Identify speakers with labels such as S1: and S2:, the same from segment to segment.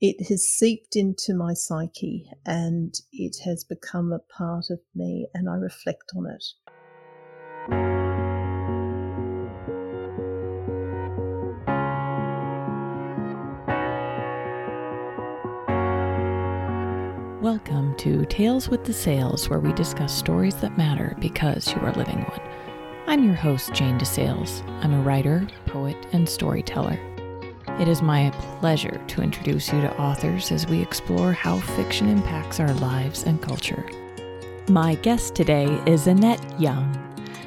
S1: it has seeped into my psyche and it has become a part of me, and I reflect on it.
S2: Welcome to Tales with the Sales, where we discuss stories that matter because you are living one. I'm your host, Jane DeSales. I'm a writer, poet, and storyteller. It is my pleasure to introduce you to authors as we explore how fiction impacts our lives and culture. My guest today is Annette Young.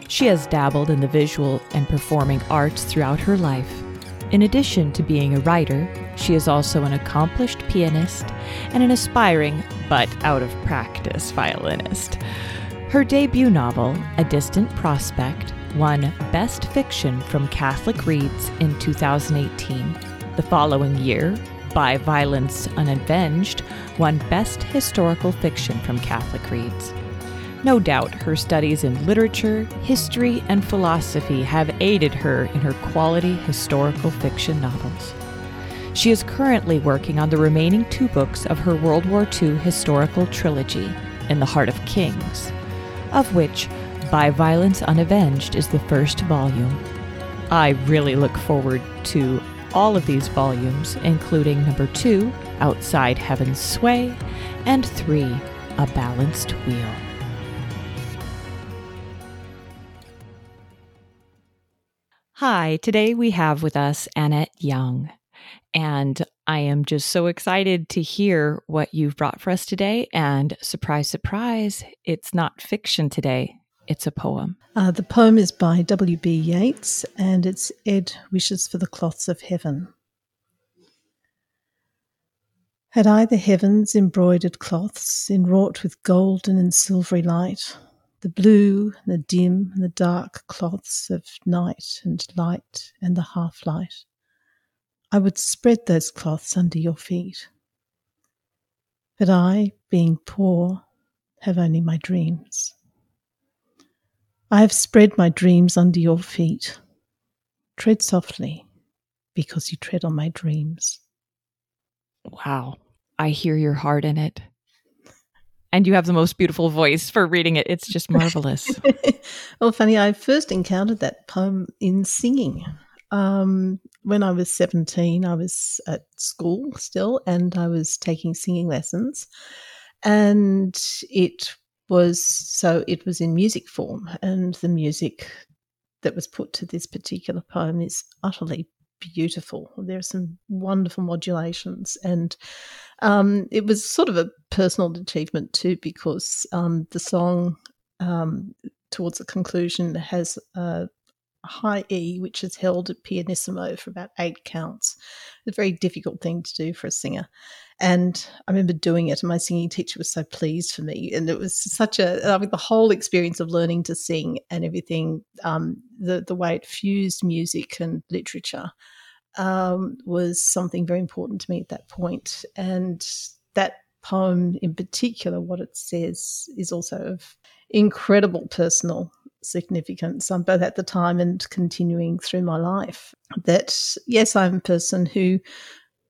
S2: She has dabbled in the visual and performing arts throughout her life. In addition to being a writer, she is also an accomplished pianist and an aspiring, but out of practice violinist. Her debut novel, A Distant Prospect, won Best Fiction from Catholic Reads in 2018 the following year, By Violence Unavenged, won Best Historical Fiction from Catholic Reads. No doubt her studies in literature, history, and philosophy have aided her in her quality historical fiction novels. She is currently working on the remaining two books of her World War II historical trilogy, In the Heart of Kings, of which By Violence Unavenged is the first volume. I really look forward to all of these volumes, including number two, Outside Heaven's Sway, and three, A Balanced Wheel. Hi, today we have with us Annette Young. And I am just so excited to hear what you've brought for us today. And surprise, surprise, it's not fiction today. It's a poem.
S1: Uh, the poem is by W.B. Yeats and it's Aedh Wishes for the Cloths of Heaven. Had I the heavens embroidered cloths, enwrought with golden and silvery light, the blue, the dim, and the dark cloths of night and light and the half light, I would spread those cloths under your feet. But I, being poor, have only my dreams. I have spread my dreams under your feet. Tread softly, because you tread on my dreams.
S2: Wow. I hear your heart in it. And you have the most beautiful voice for reading it. It's just marvelous.
S1: well, funny, I first encountered that poem in singing. Um, when I was 17, I was at school still and I was taking singing lessons. And it was so it was in music form, and the music that was put to this particular poem is utterly beautiful. There are some wonderful modulations, and um, it was sort of a personal achievement too, because um, the song um, towards the conclusion has a high E, which is held at pianissimo for about eight counts. It's a very difficult thing to do for a singer. And I remember doing it, and my singing teacher was so pleased for me. And it was such a, I mean, the whole experience of learning to sing and everything, um, the, the way it fused music and literature um, was something very important to me at that point. And that poem in particular, what it says is also of incredible personal significance, um, both at the time and continuing through my life. That, yes, I'm a person who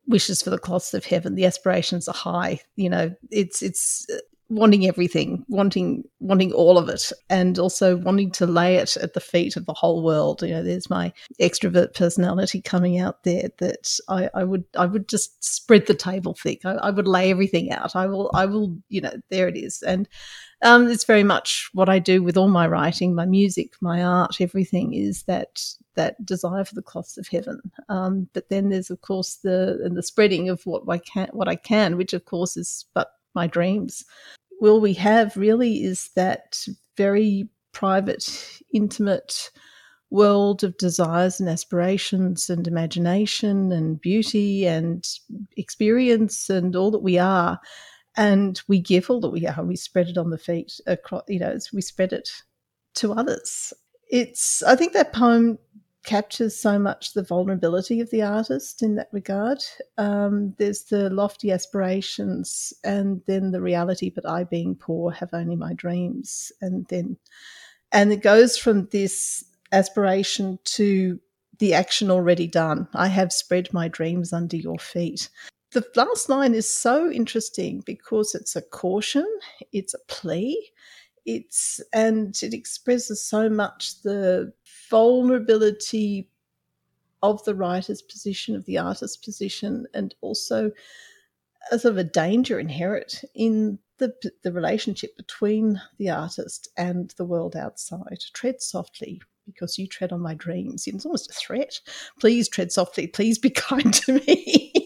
S1: wishes for the cloths of heaven. The aspirations are high. You know, it's it's uh, wanting everything, wanting wanting all of it, and also wanting to lay it at the feet of the whole world. You know, there's my extrovert personality coming out there. That I, I would I would just spread the table thick. I, I would lay everything out. I will I will you know there it is and. Um, it's very much what I do with all my writing, my music, my art, everything is that that desire for the cloths of heaven. Um, but then there's of course the the spreading of what I can, what I can, which of course is but my dreams. Will we have really is that very private, intimate world of desires and aspirations and imagination and beauty and experience and all that we are. And we give all that we are. We spread it on the feet across, you know, we spread it to others. It's, I think that poem captures so much the vulnerability of the artist in that regard. Um, there's the lofty aspirations, and then the reality. But I, being poor, have only my dreams, and then, and it goes from this aspiration to the action already done. I have spread my dreams under your feet. The last line is so interesting because it's a caution, it's a plea, it's and it expresses so much the vulnerability of the writer's position, of the artist's position, and also a sort of a danger inherent in the, the relationship between the artist and the world outside. Tread softly because you tread on my dreams. It's almost a threat. Please tread softly. Please be kind to me.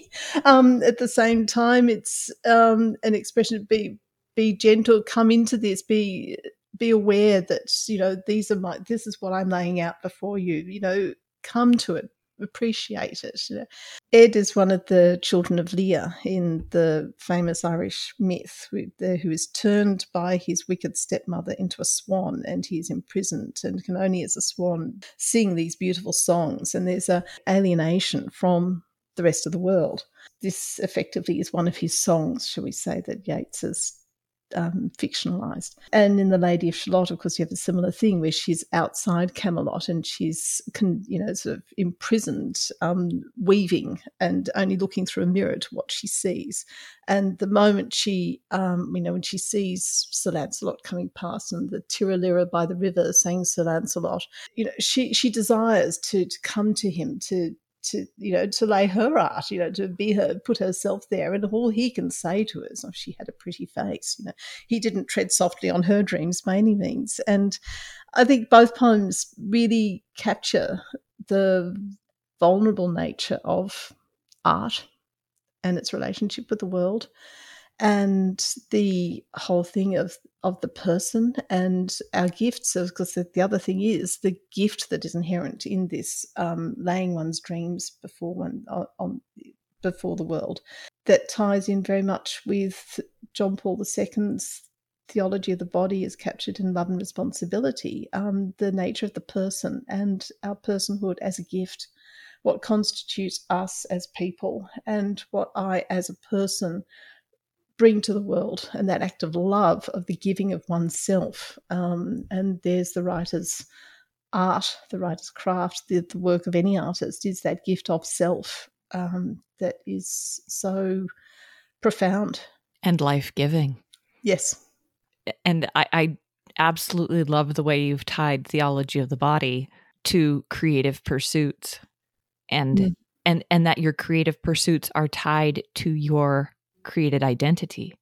S1: Um, at the same time, it's um, an expression of be be gentle. Come into this. Be be aware that you know these are my. This is what I'm laying out before you. You know, come to it appreciate it. Aedh is one of the children of Lir in the famous Irish myth, who is turned by his wicked stepmother into a swan, and he is imprisoned and can only, as a swan, sing these beautiful songs. And there's a alienation from the rest of the world. This effectively is one of his songs, shall we say, that Yeats has um, fictionalized. And in The Lady of Shalott, of course, you have a similar thing where she's outside Camelot and she's, you know, sort of imprisoned, um, weaving and only looking through a mirror to what she sees. And the moment she, um, you know, when she sees Sir Lancelot coming past and the Tirra lirra by the river saying Sir Lancelot, you know, she she desires to to come to him to to you know to lay her art you know to be her put herself there and all he can say to her is oh she had a pretty face you know. He didn't tread softly on her dreams by any means. And i think both poems really capture the vulnerable nature of art and its relationship with the world and the whole thing of of the person and our gifts. Because the other thing is the gift that is inherent in this um, laying one's dreams before one on, on before the world. That ties in very much with John Paul II's theology of the body is captured in love and responsibility, um, the nature of the person and our personhood as a gift, what constitutes us as people, and what I as a person bring to the world and that act of love of the giving of oneself. Um, and there's the writer's art, the writer's craft, the, the, work of any artist is that gift of self um, that is so profound
S2: and life giving.
S1: Yes.
S2: And I, I absolutely love the way you've tied theology of the body to creative pursuits and mm. and and that your creative pursuits are tied to your created identity?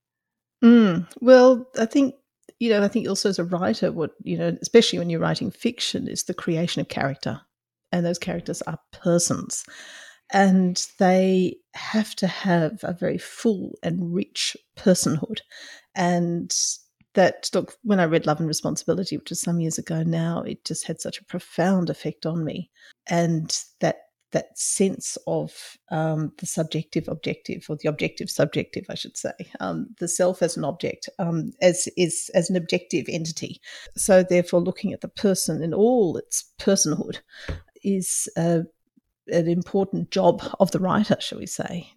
S1: Mm, well, I think you know, I think also as a writer, what you know, especially when you're writing fiction, is the creation of character, and those characters are persons, and they have to have a very full and rich personhood, and that look when i read love and responsibility which was some years ago now it just had such a profound effect on me and that that sense of um, the subjective objective or the objective subjective i should say um, the self as an object um, as is as an objective entity so therefore looking at the person in all its personhood is an important job of the writer shall we say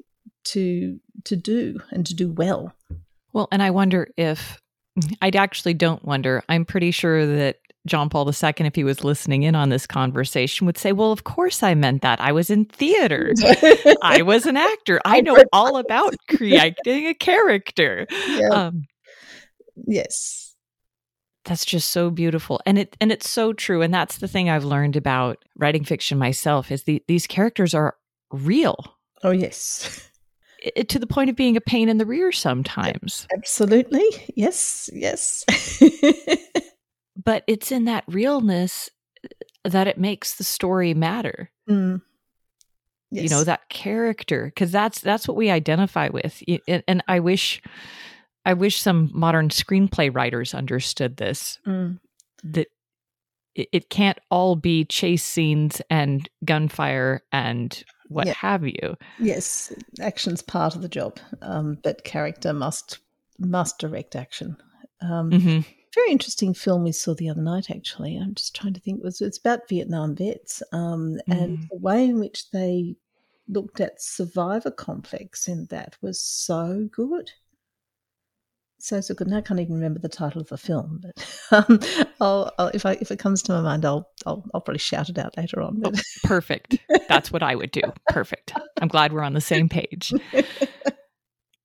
S1: to to do and to do well
S2: well and i wonder if I actually don't wonder. I'm pretty sure that John Paul II, if he was listening in on this conversation, would say, Well, of course I meant that. I was in theater. I was an actor. I know all about creating a character. Yeah. Um,
S1: yes.
S2: That's just so beautiful. And it and it's so true. And that's the thing I've learned about writing fiction myself is the, these characters are real.
S1: Oh yes.
S2: It, to the point of being a pain in the rear sometimes.
S1: Absolutely. Yes. Yes.
S2: but it's in that realness uh, that it makes the story matter. Mm. Yes. You know that character because that's that's what we identify with. And, and, I wish, I wish some modern screenplay writers understood this. Mm. That it, it, can't all be chase scenes and gunfire and what yeah. have you.
S1: Yes, action's part of the job, um, but character must must direct action. Um, mm-hmm very interesting film we saw the other night. Actually, I'm just trying to think. It was it's about Vietnam vets um, mm. and the way in which they looked at survivor complex in that was so good. So so good. Now I can't even remember the title of the film, but um, I'll, I'll, if I if it comes to my mind, I'll I'll, I'll probably shout it out later on.
S2: Oh, perfect. That's what I would do. Perfect. I'm glad we're on the same page.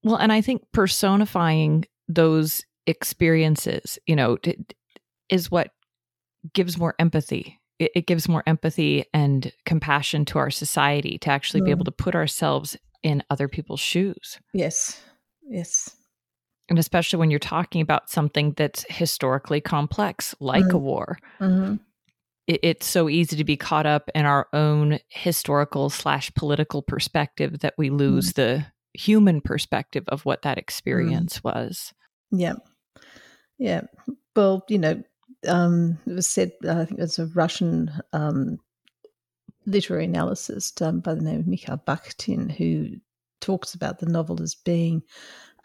S2: Well, and I think personifying those experiences, you know, t- is what gives more empathy. It, it, gives more empathy and compassion to our society to actually mm. be able to put ourselves in other people's shoes.
S1: Yes. Yes.
S2: And especially when you're talking about something that's historically complex, like mm. a war. Mm-hmm. It, it's so easy to be caught up in our own historical slash political perspective that we lose mm. the human perspective of what that mm. experience was.
S1: Yeah. Yeah. Well, you know, um, it was said, I think it was a Russian um, literary analyst by the name of Mikhail Bakhtin who talks about the novel as being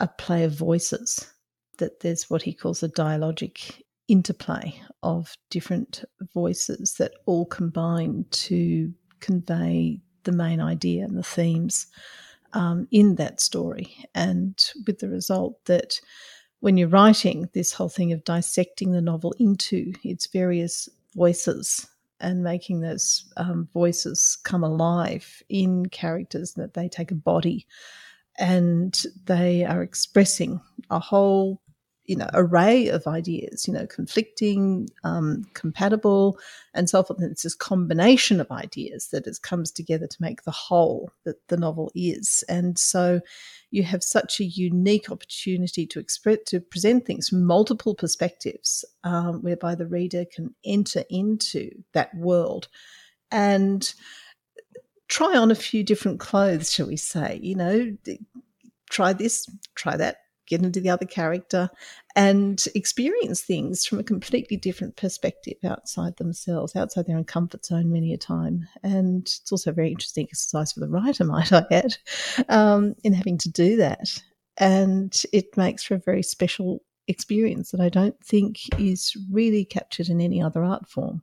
S1: a play of voices, that there's what he calls a dialogic interplay of different voices that all combine to convey the main idea and the themes um, in that story. And with the result that when you're writing this whole thing of dissecting the novel into its various voices and making those um, voices come alive in characters that they take a body and they are expressing a whole you know array of ideas you know conflicting um, compatible and so forth. And it's this combination of ideas that it comes together to make the whole that the novel is. And so you have such a unique opportunity to express to present things from multiple perspectives um, whereby the reader can enter into that world and try on a few different clothes shall we say you know try this try that get into the other character and experience things from a completely different perspective outside themselves, outside their own comfort zone many a time. And it's also a very interesting exercise for the writer, might I add, um, in having to do that. And it makes for a very special experience that I don't think is really captured in any other art form.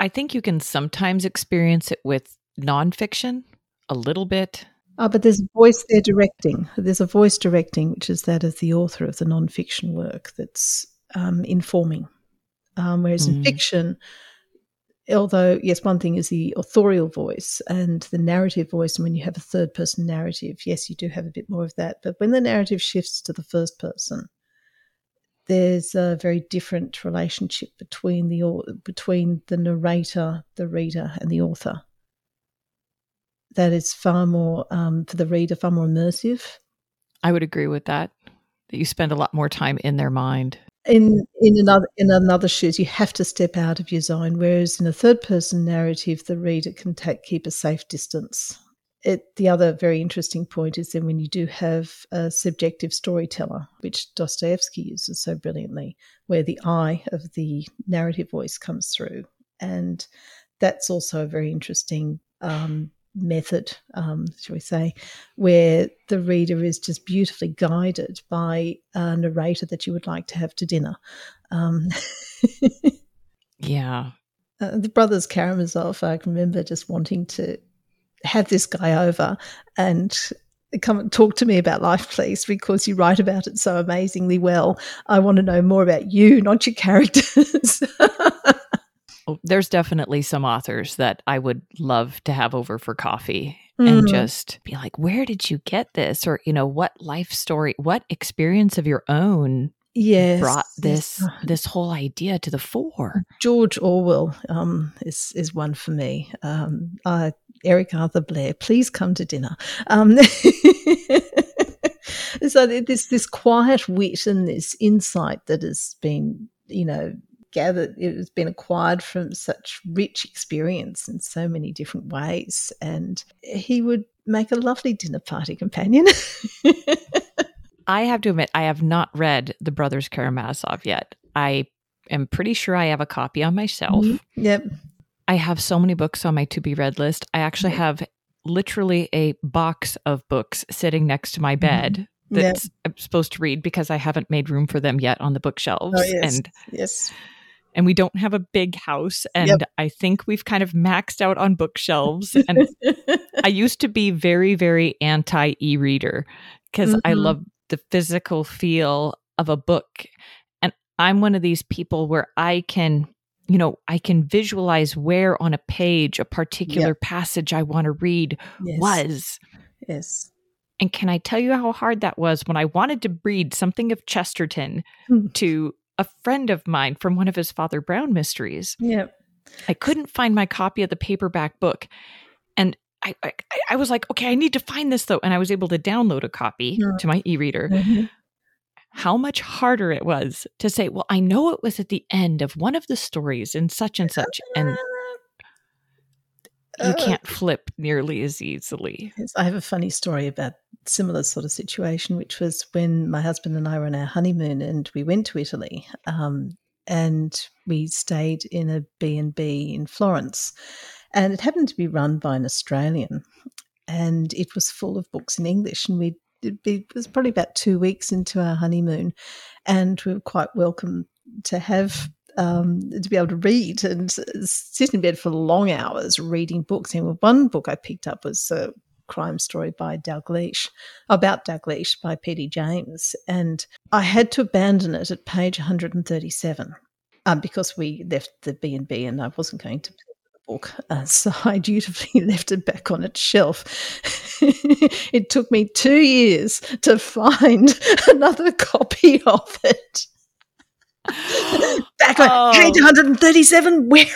S2: I think you can sometimes experience it with nonfiction a little bit
S1: Oh, but there's a voice there directing. There's a voice directing, which is that of the author of the nonfiction work that's um, informing. Um, whereas mm. in fiction, although, yes, one thing is the authorial voice and the narrative voice. And when you have a third person narrative, yes, you do have a bit more of that. But when the narrative shifts to the first person, there's a very different relationship between the between the narrator, the reader, and the author that is far more um, for the reader, far more immersive.
S2: I would agree with that. That you spend a lot more time in their mind.
S1: In in another in another shoes, you have to step out of your zone. Whereas in a third person narrative, the reader can take, keep a safe distance. It, the other very interesting point is then when you do have a subjective storyteller, which Dostoevsky uses so brilliantly, where the eye of the narrative voice comes through, and that's also a very interesting um, method, um, shall we say, where the reader is just beautifully guided by a narrator that you would like to have to dinner. Um,
S2: yeah.
S1: Uh, the brothers Karamazov, I can remember just wanting to have this guy over and come and talk to me about life, please, because you write about it so amazingly well. I want to know more about you, not your characters.
S2: there's definitely some authors that I would love to have over for coffee mm. and just be like, where did you get this? Or, you know, what life story, what experience of your own
S1: yes,
S2: brought this yes. this whole idea to the fore?
S1: George Orwell um, is is one for me. Um, uh, Eric Arthur Blair, please come to dinner. Um, so this this quiet wit and this insight that has been, you know, gathered, it has been acquired from such rich experience in so many different ways. And he would make a lovely dinner party companion.
S2: I have to admit, I have not read The Brothers Karamazov yet. I am pretty sure I have a copy on myself.
S1: Mm-hmm. Yep.
S2: I have so many books on my to be read list. I actually have literally a box of books sitting next to my mm-hmm. bed. Mm-hmm that's yep. I'm supposed to read because I haven't made room for them yet on the bookshelves.
S1: Oh, yes. And yes
S2: and we don't have a big house and yep. i think we've kind of maxed out on bookshelves and i used to be very very anti e-reader because mm-hmm. i love the physical feel of a book and i'm one of these people where i can you know i can visualize where on a page a particular yep. passage i want to read yes. was
S1: yes
S2: And can I tell you how hard that was when I wanted to read something of Chesterton
S1: Hmm.
S2: to a friend of mine from one of his Father Brown mysteries?
S1: Yeah.
S2: I couldn't find my copy of the paperback book. And I, I, I was like, okay, I need to find this though. And I was able to download a copy
S1: Yeah.
S2: to my e reader.
S1: Mhm.
S2: How much harder it was to say, well, I know it was at the end of one of the stories in such and such. And you
S1: Uh,
S2: can't flip nearly as easily.
S1: I have a funny story about similar sort of situation, which was when my husband and I were on our honeymoon and we went to Italy, um, and we stayed in a B and B in Florence, and it happened to be run by an Australian, and it was full of books in English, and we. It was probably about two weeks into our honeymoon, and we were quite welcome to have um, to be able to read and sit in bed for long hours reading books. And one book I picked up was a crime story by Dalgliesh, about Dalgliesh by P.D. James, and I had to abandon it at page 137 um, because we left the B and I wasn't going to. Book, uh, so I dutifully left it back on its shelf. it took me two years to find another copy of it. Back on
S2: Oh.
S1: page 137. Where?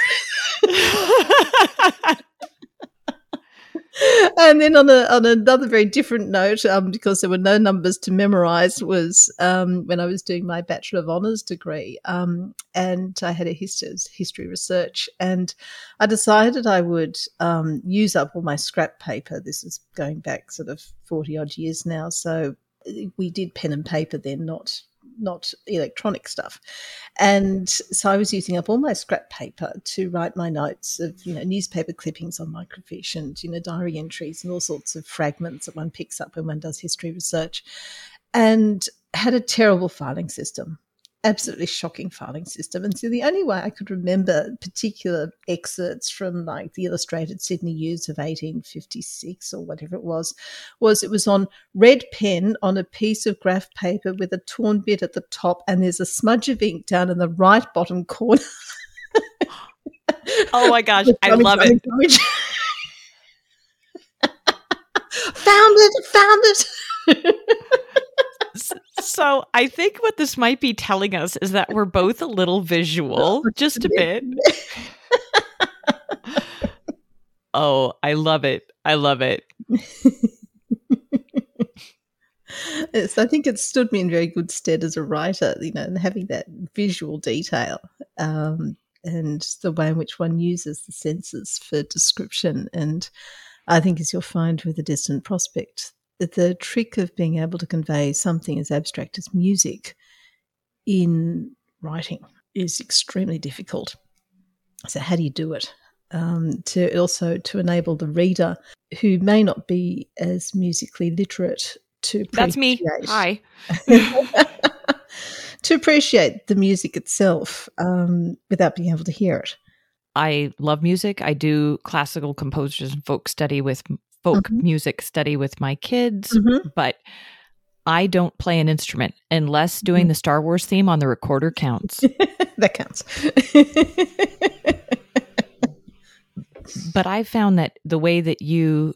S1: and then on a on another very different note, um, because there were no numbers to memorize, was um, when I was doing my Bachelor of Honours degree, um, and I had a history history research, and I decided I would um, use up all my scrap paper. This is going back sort of forty odd years now, so we did pen and paper then, not not electronic stuff. And so I was using up all my scrap paper to write my notes of, you know, newspaper clippings on microfiche and, you know, diary entries and all sorts of fragments that one picks up when one does history research. And had a terrible filing system, absolutely shocking filing system. And so the only way I could remember particular excerpts from like the Illustrated Sydney News of 1856 or whatever it was, was it was on red pen on a piece of graph paper with a torn bit at the top, and there's a smudge of ink down in the right bottom corner.
S2: oh my gosh, I love it.
S1: Found it, found it.
S2: So I think what this might be telling us is that we're both a little visual, just a bit. Oh, I love it. I love it.
S1: yes, I think it stood me in very good stead as a writer, you know, and having that visual detail um, and the way in which one uses the senses for description. And I think, as you'll find with the distant prospect, the trick of being able to convey something as abstract as music in writing is extremely difficult. So, how do you do it? Um, to also to enable the reader who may not be as musically literate to
S2: That's me.
S1: appreciate-
S2: Hi.
S1: to appreciate the music itself um, without being able to hear it.
S2: I love music. I do classical composers and folk study with folk
S1: Mhm.
S2: music study with my kids, but I don't play an instrument unless doing the Star Wars theme on the recorder counts.
S1: that counts.
S2: but I found that the way that you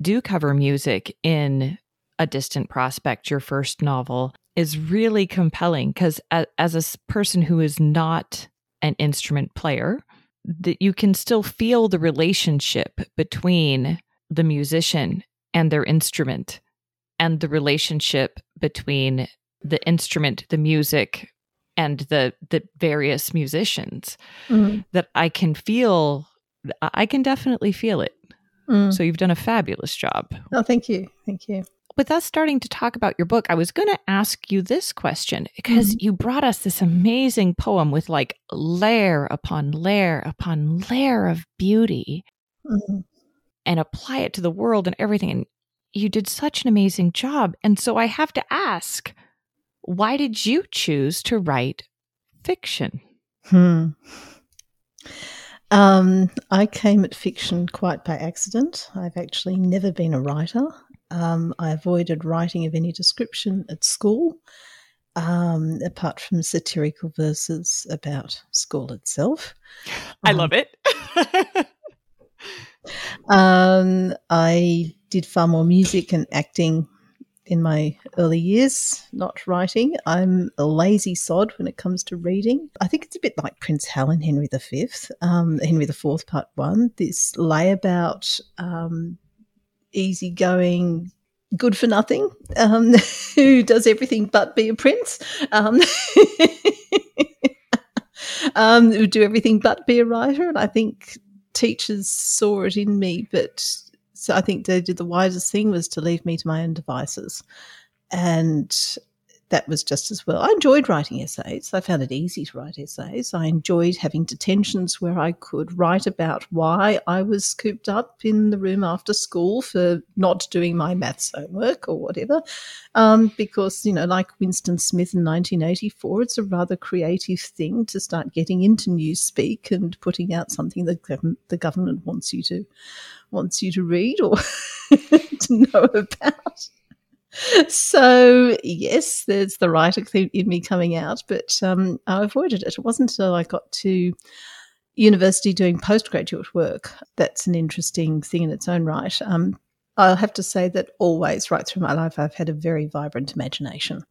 S2: do cover music in A Distant Prospect, your first novel, is really compelling because as, as a person who is not an instrument player, that you can still feel the relationship between the musician and their instrument and the relationship between the instrument, the music, and the the various musicians
S1: Mm,
S2: that I can feel I can definitely feel it.
S1: mm.
S2: So you've done a fabulous job.
S1: Oh, thank you. Thank you.
S2: With us starting to talk about your book, I was going to ask you this question because you brought us this amazing poem with like layer upon layer upon layer of beauty
S1: Mm.
S2: And apply it to the world and everything. And you did such an amazing job. And so I have to ask, why did you choose to write fiction?
S1: Hmm. Um, I came at fiction quite by accident. I've actually never been a writer. Um, I avoided writing of any description at school, um, apart from satirical verses about school itself.
S2: I
S1: Um,
S2: love it.
S1: Um, I did far more music and acting in my early years, not writing. I'm a lazy sod when it comes to reading. I think it's a bit like Prince Hal in Henry V, um, Henry IV, Part One. This layabout, um, easygoing, good for nothing, um, who does everything but be a prince. Um, um, who do everything but be a writer. And I think teachers saw it in me, but so I think they did the wisest thing was to leave me to my own devices. And that was just as well. I enjoyed writing essays. I found it easy to write essays. I enjoyed having detentions where I could write about why I was cooped up in the room after school for not doing my maths homework or whatever. Um, because, you know, like Winston Smith in 1984, it's a rather creative thing to start getting into newspeak and putting out something that the government wants you to wants you to read or to know about so yes, there's the writer in me coming out, but um, I avoided it. It wasn't until I got to university doing postgraduate work that's an interesting thing in its own right. Um, I'll have to say that always, right through my life, I've had a very vibrant imagination,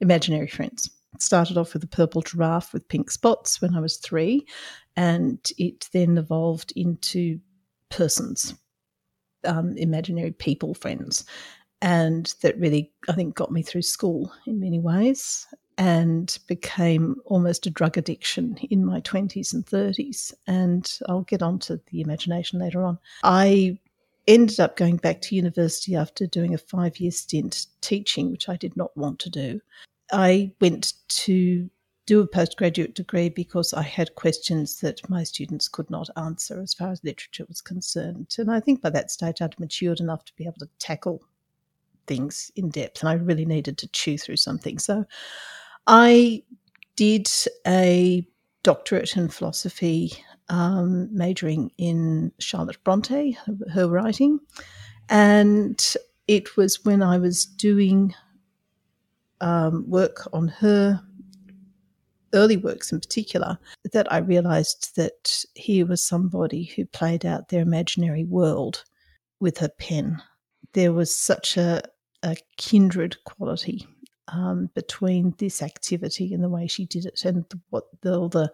S1: imaginary friends. It started off with a purple giraffe with pink spots when I was three, and it then evolved into persons, um, imaginary people friends and that really I think got me through school in many ways and became almost a drug addiction in my 20s and 30s and I'll get on to the imagination later on. I ended up going back to university after doing a 5-year stint teaching which I did not want to do. I went to do a postgraduate degree because I had questions that my students could not answer as far as literature was concerned. And I think by that stage I'd matured enough to be able to tackle things in depth and I really needed to chew through something. So I did a doctorate in philosophy, um, majoring in Charlotte Bronte, her writing. And it was when I was doing um, work on her early works in particular that I realized that here was somebody who played out their imaginary world with her pen. There was such a, a kindred quality um, between this activity and the way she did it, and what the, all the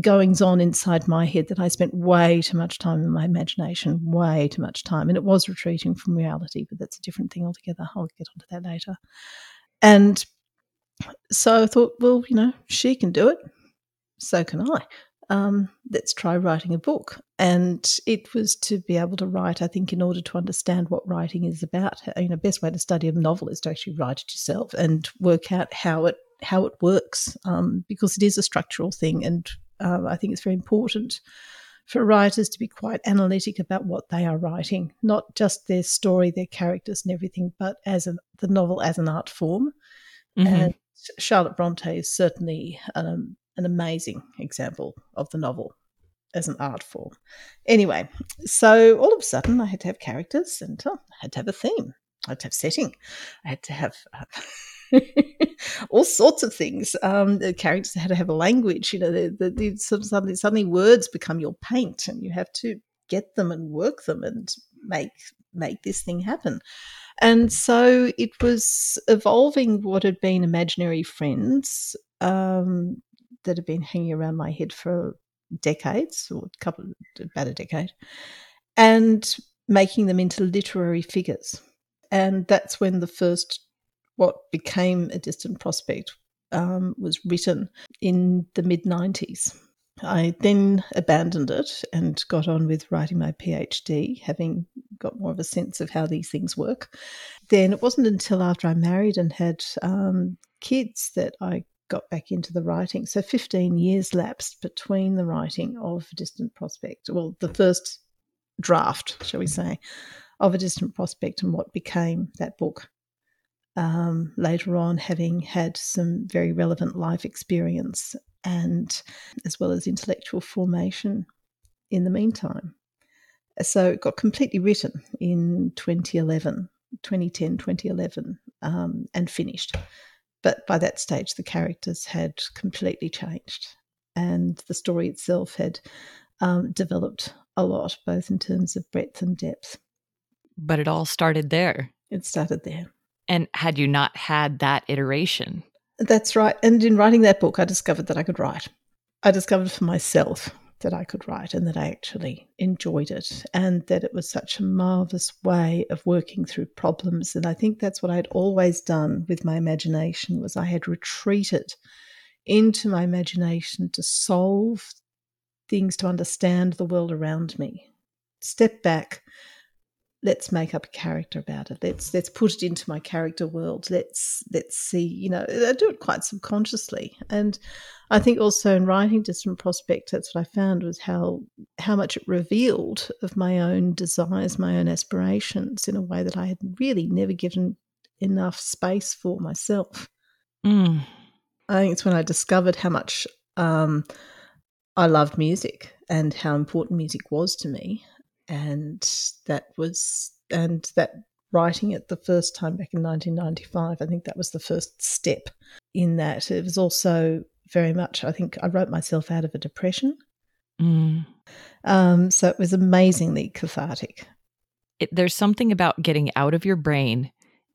S1: goings on inside my head that I spent way too much time in my imagination, way too much time, and it was retreating from reality. But that's a different thing altogether. I'll get onto that later. And so I thought, well, you know, she can do it, so can I um, let's try writing a book. And it was to be able to write, I think, in order to understand what writing is about. You know, best way to study a novel is to actually write it yourself and work out how it how it works, um, because it is a structural thing. And uh, I think it's very important for writers to be quite analytic about what they are writing, not just their story, their characters, and everything, but as a, the novel as an art form. Mm-hmm. And Charlotte Bronte is certainly um, an amazing example of the novel as an art form. Anyway, so all of a sudden I had to have characters and oh, I had to have a theme. I had to have setting. I had to have uh, all sorts of things. Um, the characters had to have a language. You know, the, the, the, suddenly, suddenly words become your paint, and you have to get them and work them and make make this thing happen. And so it was evolving what had been imaginary friends um, that have been hanging around my head for decades, or a couple, about a decade, and making them into literary figures. And that's when the first, what became a distant prospect, um, was written in the mid 90s. I then abandoned it and got on with writing my PhD, having got more of a sense of how these things work. Then it wasn't until after I married and had um, kids that I got back into the writing. So 15 years lapsed between the writing of Distant Prospect, well, the first draft, shall we say, of A Distant Prospect and what became that book. Um, later on, having had some very relevant life experience and as well as intellectual formation in the meantime. So it got completely written in 2011, 2010, 2011, um, and finished. But by that stage, the characters had completely changed, and the story itself had um, developed a lot, both in terms of breadth and depth.
S2: But it all started there.
S1: It started there.
S2: And had you not had that iteration?
S1: That's right. And in writing that book, I discovered that I could write. I discovered for myself that I could write and that I actually enjoyed it and that it was such a marvelous way of working through problems. And I think that's what I'd always done with my imagination was I had retreated into my imagination to solve things to understand the world around me. Step back, let's make up a character about it. Let's let's put it into my character world. Let's let's see. You know, I do it quite subconsciously, and I think also in writing Distant Prospect, that's what I found was how how much it revealed of my own desires, my own aspirations in a way that I had really never given enough space for myself.
S2: Mm.
S1: I think it's when I discovered how much um, I loved music and how important music was to me and that was and that writing it the first time back in 1995 i think that was the first step in that. It was also very much i think i wrote myself out of a depression.
S2: Mm.
S1: um, so it was amazingly cathartic.
S2: It, there's something about getting out of your brain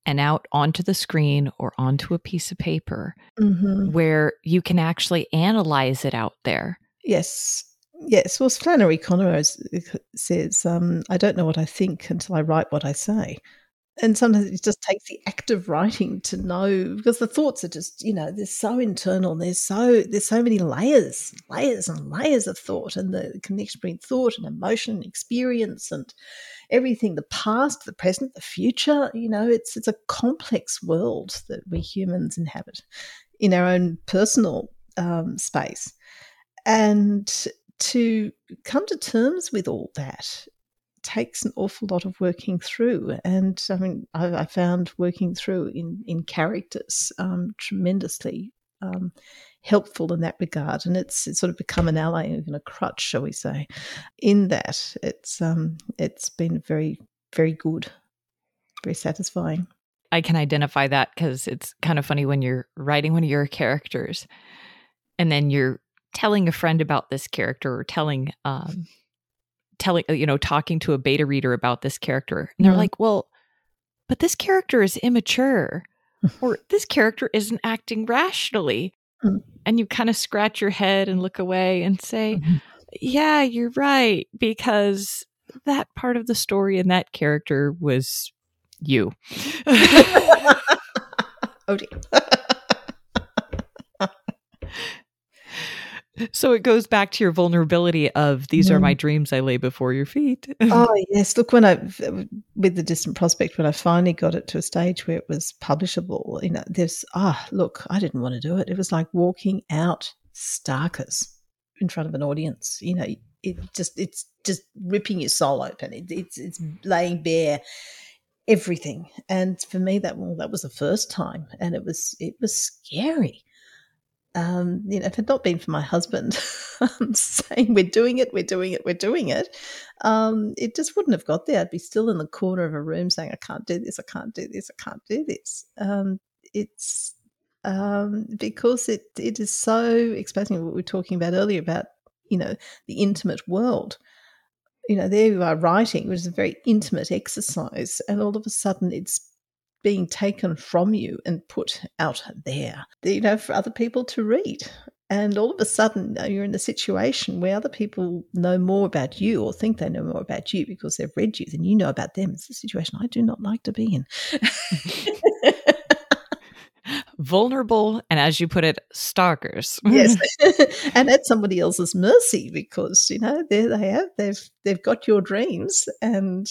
S2: and out onto the screen or onto a piece of paper
S1: mm-hmm.
S2: where you can actually analyze it out there.
S1: Yes Yes, well, Flannery O'Connor says, um, I don't know what I think until I write what I say. And sometimes it just takes the act of writing to know because the thoughts are just, you know, they're so internal. There's so there's so many layers, layers and layers of thought, and the connection between thought and emotion, and experience, and everything. The past, the present, the future. You know, it's it's a complex world that we humans inhabit in our own personal um, space, and to come to terms with all that takes an awful lot of working through. And I mean, I, I found working through in, in characters um, tremendously um, helpful in that regard. And it's, it's sort of become an ally and a crutch, shall we say, in that it's, um, it's been very, very good, very satisfying.
S2: I can identify that because it's kind of funny when you're writing one of your characters and then you're telling a friend about this character or telling um telling you know talking to a beta reader about this character and they're mm-hmm. like well but this character is immature or this character isn't acting rationally mm-hmm. and you kind of scratch your head and look away and say mm-hmm. yeah you're right because that part of the story and that character was you
S1: oh dear
S2: So it goes back to your vulnerability of these are my dreams I lay before your feet.
S1: oh yes, look when I with the distant prospect when I finally got it to a stage where it was publishable, you know, there's ah oh, look, I didn't want to do it. It was like walking out starkers in front of an audience. You know, it just it's just ripping your soul open. It, it's it's laying bare everything. And for me, that well, that was the first time, and it was it was scary um, you know, if it had not been for my husband saying we're doing it, we're doing it, we're doing it, um, it just wouldn't have got there. I'd be still in the corner of a room saying, I can't do this, I can't do this, I can't do this. Um, it's um, because it it is so exposing what we were talking about earlier about, you know, the intimate world. You know, there you are writing, which is a very intimate exercise, and all of a sudden it's being taken from you and put out there, you know, for other people to read. And all of a sudden, you're in a situation where other people know more about you or think they know more about you because they've read you than you know about them. It's a situation I do not like to be in.
S2: Vulnerable and, as you put it, stalkers.
S1: yes, and at somebody else's mercy because you know there they have they've they've got your dreams and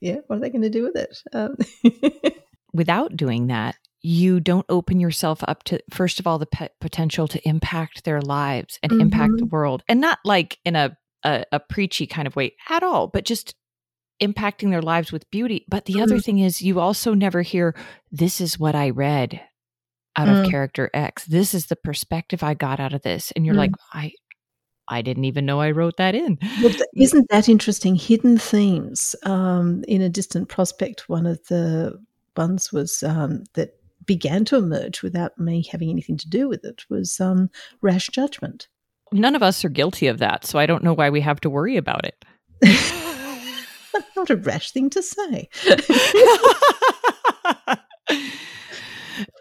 S1: yeah, what are they going to do with it? Um,
S2: Without doing that, you don't open yourself up to, first of all, the pe- potential to impact their lives and mm-hmm. impact the world. And not like in a, a, a, preachy kind of way at all, but just impacting their lives with beauty. But the mm-hmm. other thing is, you also never hear, this is what I read out mm. of character X. This is the perspective I got out of this. And you're mm. like, I, I didn't even know I wrote that in.
S1: Well, isn't that interesting? Hidden themes um, in a distant prospect. One of the ones was um, that began to emerge without me having anything to do with it was um, rash judgment.
S2: None of us are guilty of that, so I don't know why we have to worry about it.
S1: Not a rash thing to say.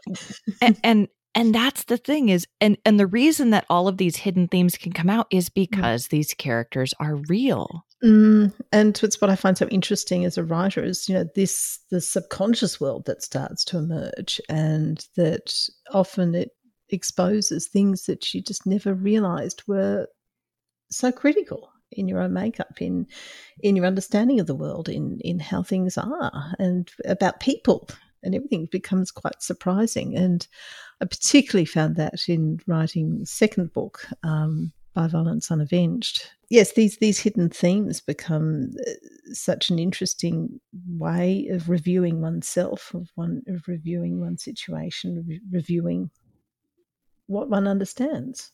S2: and, and and that's the thing is and and the reason that all of these hidden themes can come out is because mm. these characters are real
S1: mm, and it's what i find so interesting as a writer is you know this the subconscious world that starts to emerge and that often it exposes things that you just never realized were so critical in your own makeup in in your understanding of the world in in how things are and about people and everything becomes quite surprising. And I particularly found that in writing the second book, um, By Violence Unavenged. Yes, these these hidden themes become uh, such an interesting way of reviewing oneself, of one of reviewing one situation, re- reviewing what one understands.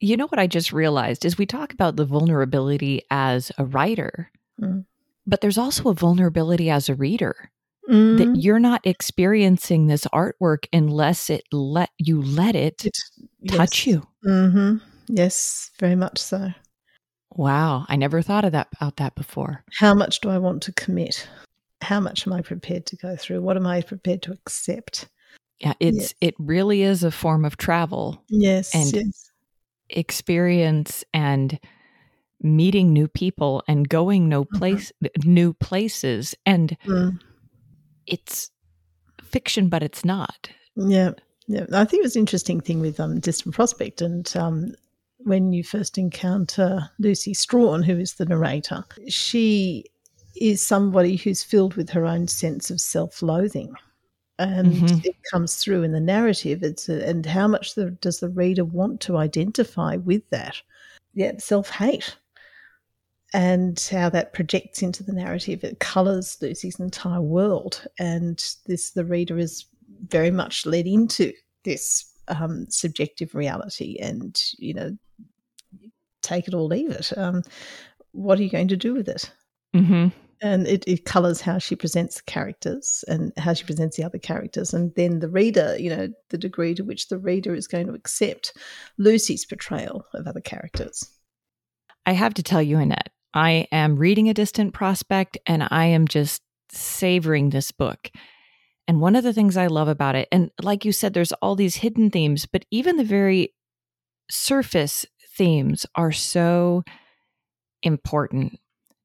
S2: You know what I just realized is we talk about the vulnerability as a writer, mm. but there's also a vulnerability as a reader mm. that you're not experiencing this artwork unless it let you let it, it touch yes. you.
S1: Mm-hmm. Yes, very much so.
S2: Wow, I never thought of that about that before.
S1: How much do I want to commit? How much am I prepared to go through? What am I prepared to accept?
S2: Yeah, it's yes. it really is a form of travel.
S1: Yes,
S2: and
S1: yes.
S2: experience and meeting new people and going no mm-hmm. place mm-hmm. new places and mm it's fiction, but it's not.
S1: Yeah. Yeah. I think it was an interesting thing with um, Distant Prospect and um, when you first encounter Lucy Strawn, who is the narrator, she is somebody who's filled with her own sense of self loathing. And mm-hmm. it comes through in the narrative. It's a, and how much the, does the reader want to identify with that? Yeah, self hate and how that projects into the narrative. It colours Lucy's entire world, and this the reader is very much led into this um, subjective reality, and you know, take it or leave it. Um, what are you going to do with it? Mm-hmm. And it, it colours how she presents the characters and how she presents the other characters, and then the reader, you know, the degree to which the reader is going to accept Lucy's portrayal of other characters.
S2: I have to tell you, Annette, I am reading A Distant Prospect and I am just savoring this book. And one of the things I love about it, and like you said, there's all these hidden themes, but even the very surface themes are so important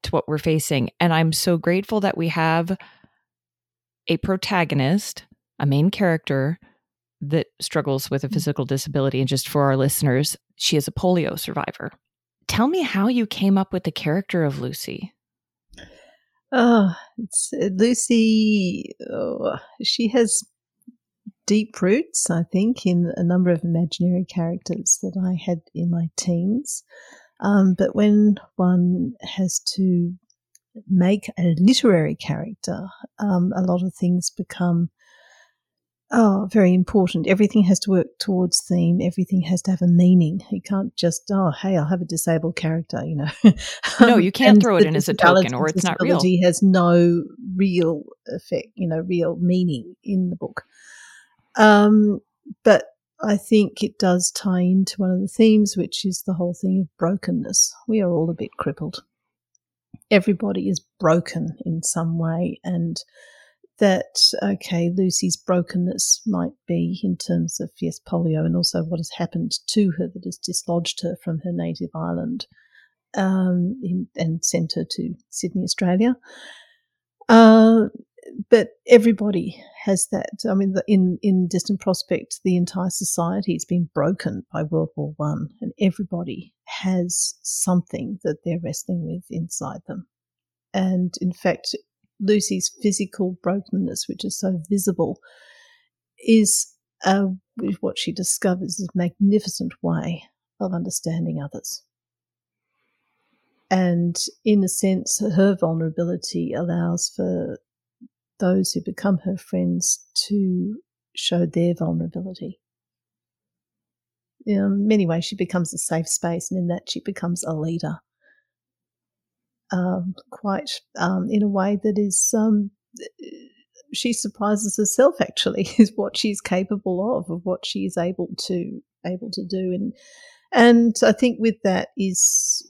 S2: to what we're facing. And I'm so grateful that we have a protagonist, a main character that struggles with a mm. physical disability. And just for our listeners, she is a polio survivor tell me how you came up with the character of Lucy.
S1: Oh, it's, uh, Lucy, oh, she has deep roots, I think, in a number of imaginary characters that I had in my teens. Um, but when one has to make a literary character, um, a lot of things become Oh, very important. Everything has to work towards theme. Everything has to have a meaning. You can't just, oh, hey, I'll have a disabled character, you know.
S2: no, you can't throw it in as a token or it's not real.
S1: He has no real effect, you know, real meaning in the book. Um, but I think it does tie into one of the themes, which is the whole thing of brokenness. We are all a bit crippled. Everybody is broken in some way. And that, okay, Lucy's brokenness might be in terms of, yes, polio and also what has happened to her that has dislodged her from her native island um, in, and sent her to Sydney, Australia. Uh, but everybody has that. I mean, in in distant prospect, the entire society has been broken by World War One, and everybody has something that they're wrestling with inside them. And in fact, Lucy's physical brokenness, which is so visible, is uh, what she discovers is a magnificent way of understanding others. And in a sense, her vulnerability allows for those who become her friends to show their vulnerability. In many ways, she becomes a safe space, and in that, she becomes a leader um, quite um, in a way that is um, she surprises herself actually is what she's capable of of what she is able to able to do. And and I think with that is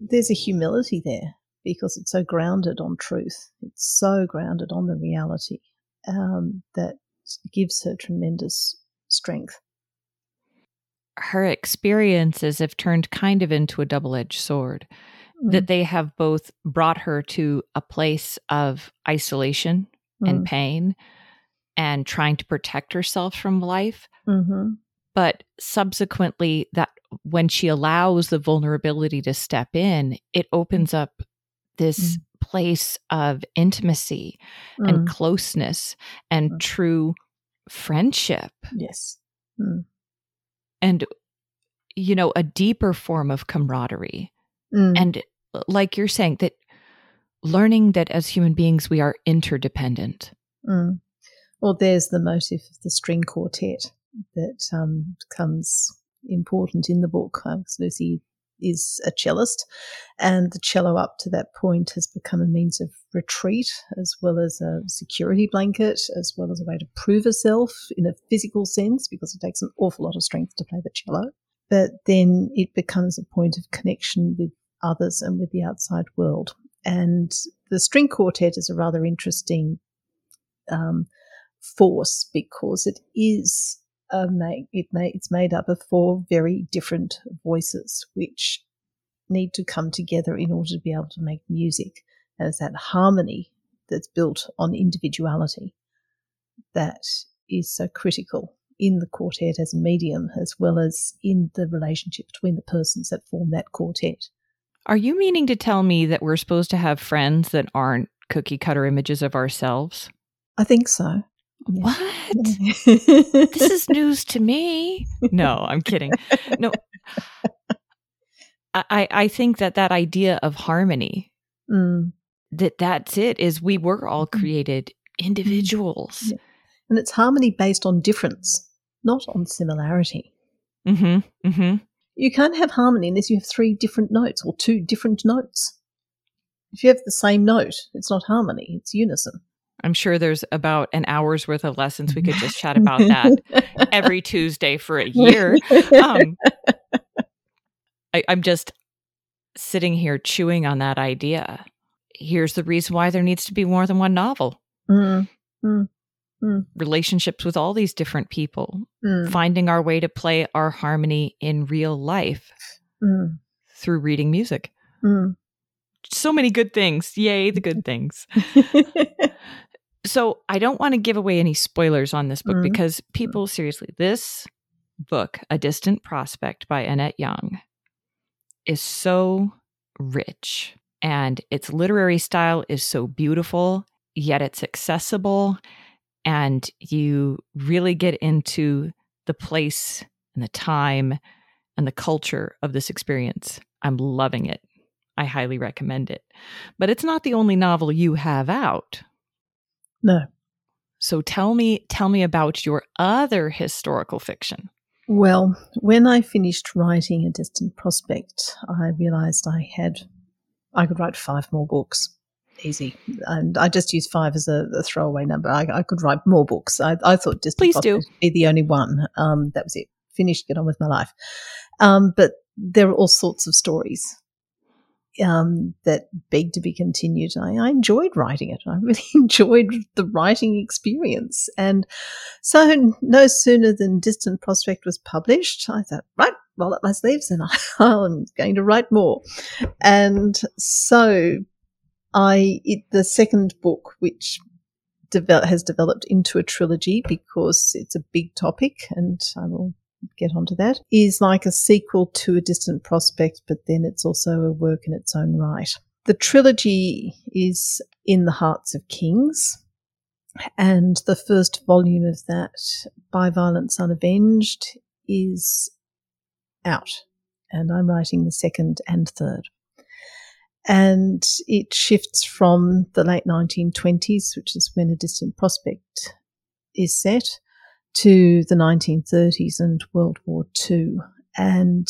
S1: there's a humility there because it's so grounded on truth. It's so grounded on the reality um, that gives her tremendous strength.
S2: Her experiences have turned kind of into a double edged sword, mm. that they have both brought her to a place of isolation mm. and pain and trying to protect herself from life. Mm-hmm. But subsequently, that when she allows the vulnerability to step in, it opens up this mm. place of intimacy mm. and closeness and mm. true friendship.
S1: Yes.
S2: Mm. And, you know, a deeper form of camaraderie. Mm. And like you're saying, that learning that as human beings, we are interdependent.
S1: Mm. Well, there's the motive of the string quartet that um, becomes important in the book. Uh, Lucy is a cellist, and the cello up to that point has become a means of retreat as well as a security blanket, as well as a way to prove herself in a physical sense because it takes an awful lot of strength to play the cello. But then it becomes a point of connection with others and with the outside world. And the string quartet is a rather interesting um, force because it is make, it may, it's made up of four very different voices which need to come together in order to be able to make music. And it's that harmony that's built on individuality that is so critical in the quartet as a medium, as well as in the relationship between the persons that form that quartet.
S2: Are you meaning to tell me that we're supposed to have friends that aren't cookie cutter images of ourselves?
S1: I think so.
S2: What? this is news to me. No, I'm kidding. No. I, I think that that idea of harmony, mm. that that's it, is we were all mm-hmm. created individuals. Yeah.
S1: And it's harmony based on difference, not on similarity. Mm-hmm, mm-hmm. You can't have harmony unless you have three different notes or two different notes. If you have the same note, it's not harmony, it's unison.
S2: I'm sure there's about an hour's worth of lessons. We could just chat about that every Tuesday for a year. Um, I, I'm just sitting here chewing on that idea. Here's the reason why there needs to be more than one novel. Mm, mm, mm. Relationships with all these different people, mm. finding our way to play our harmony in real life mm. through reading music. Mm. So many good things. Yay, the good things. So I don't want to give away any spoilers on this book mm-hmm. because people, seriously, this book, A Distant Prospect by Annette Young, is so rich and its literary style is so beautiful, yet it's accessible. And you really get into the place and the time and the culture of this experience. I'm loving it. I highly recommend it. But it's not the only novel you have out.
S1: No.
S2: So tell me tell me about your other historical fiction.
S1: Well, when I finished writing A Distant Prospect, I realized I had I could write five more books. Easy. And I just used five as a, a throwaway number. I, I, could write more books. I, I thought Distant
S2: Please
S1: Prospect
S2: do.
S1: be the only one. Um, that was it. Finished, get on with my life. Um, but there are all sorts of stories um, that begged to be continued. I, I, enjoyed writing it. I really enjoyed the writing experience. And so, no sooner than Distant Prospect was published, I thought, right, roll up my sleeves and I'm going to write more. And so, I it, the second book, which develop, has developed into a trilogy because it's a big topic, and I will get onto that, is like a sequel to A Distant Prospect, but then it's also a work in its own right. The trilogy is In the Hearts of Kings, and the first volume of that, By Violence Unavenged, is out, and I'm writing the second and third. And it shifts from the late 1920s, which is when A Distant Prospect is set, to the 1930s and World War II. And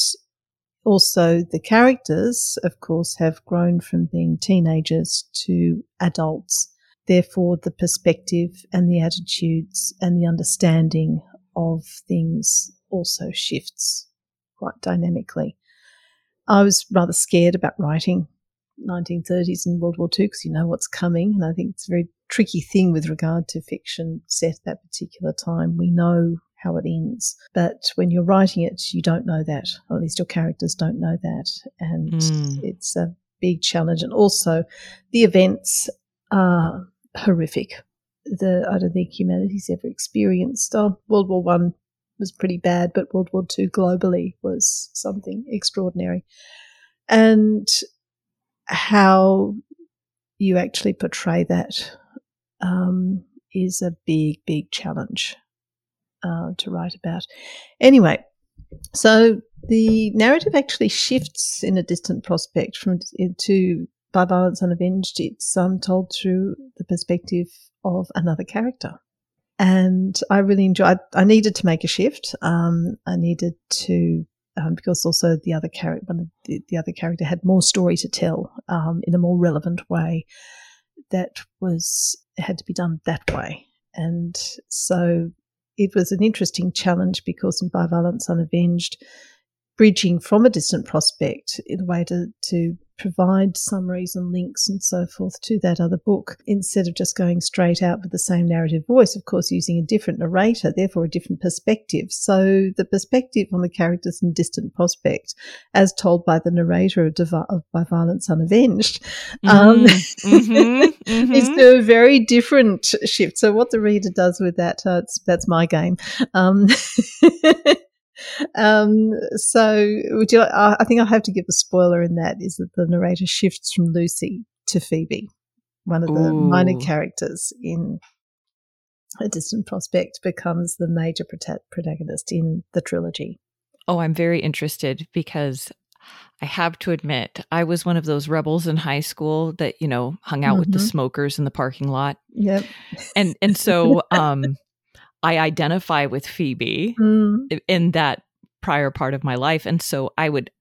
S1: also the characters, of course, have grown from being teenagers to adults. Therefore, the perspective and the attitudes and the understanding of things also shifts quite dynamically. I was rather scared about writing 1930s and World War II because you know what's coming. And I think it's a very tricky thing with regard to fiction set at that particular time. We know how it ends. But when you're writing it, you don't know that, or at least your characters don't know that. And mm. it's a big challenge. And also, the events are horrific. The I don't think humanity's ever experienced. Oh, World War One was pretty bad, but World War Two globally was something extraordinary. And how you actually portray that um, is a big, big challenge uh, to write about. Anyway, so the narrative actually shifts in a distant prospect from into by violence unavenged. It's um, told through the perspective of another character, and I really enjoyed. I needed to make a shift. Um, I needed to um, because also the other character, the, the, other character had more story to tell um, in a more relevant way. That was had to be done that way, and so it was an interesting challenge because in By Violence Unavenged, bridging from a distant prospect in a way to, to provide summaries and links and so forth to that other book instead of just going straight out with the same narrative voice, of course, using a different narrator, therefore a different perspective. So the perspective on the characters in Distant Prospect, as told by the narrator of, of By Violence Unavenged, mm. um, mm-hmm, mm-hmm. is a very different shift. So what the reader does with that, uh, that's my game. Um, um, so would you? I think I'll have to give a spoiler in that is that the narrator shifts from Lucy to Phoebe, one of the Ooh. minor characters in A Distant Prospect, becomes the major prota- protagonist in the trilogy.
S2: Oh, I'm very interested because I have to admit, I was one of those rebels in high school that, you know, hung out mm-hmm. with the mm-hmm. smokers in the parking lot.
S1: Yep.
S2: And and so um I identify with Phoebe mm. in that prior part of my life. And so I would,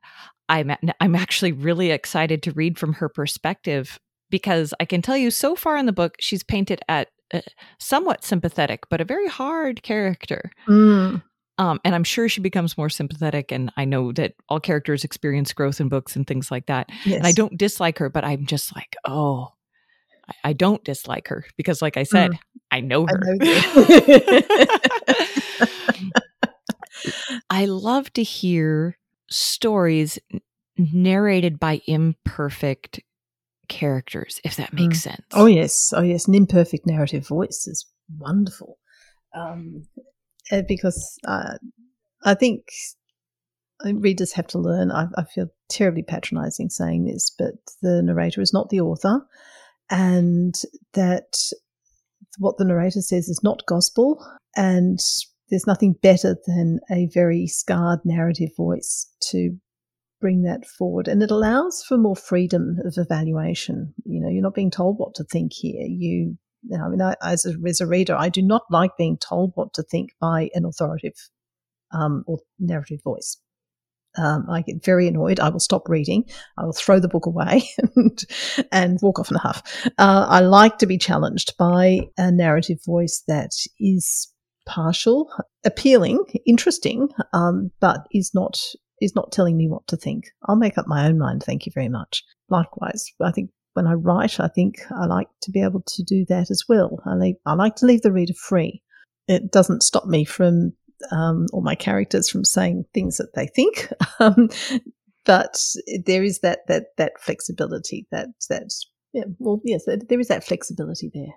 S2: I'm, I'm actually really excited to read from her perspective because I can tell you so far in the book, she's painted at uh, somewhat sympathetic, but a very hard character. Mm. Um, and I'm sure she becomes more sympathetic. And I know that all characters experience growth in books and things like that. Yes. And I don't dislike her, but I'm just like, oh, I, don't dislike her because, like I said, mm. I know her. I, know I love to hear stories narrated by imperfect characters, if that makes mm. sense.
S1: Oh, yes. Oh, yes. An imperfect narrative voice is wonderful. Um, eh, because uh, I think readers have to learn. I, I, feel terribly patronizing saying this, but the narrator is not the author and that what the narrator says is not gospel. And there's nothing better than a very scarred narrative voice to bring that forward. And it allows for more freedom of evaluation. You know, you're not being told what to think here. You, you know, I mean, I, as, a, as a reader, I do not like being told what to think by an authoritative um, or narrative voice. Um, I get very annoyed. I will stop reading. I will throw the book away and, and walk off in a huff. Uh, I like to be challenged by a narrative voice that is partial, appealing, interesting, um, but is not is not telling me what to think. I'll make up my own mind. Thank you very much. Likewise, I think when I write, I think I like to be able to do that as well. I like, I like to leave the reader free. It doesn't stop me from um, or my characters from saying things that they think. Um, but there is that that that flexibility. That that yeah. Well, yes, there is that flexibility there.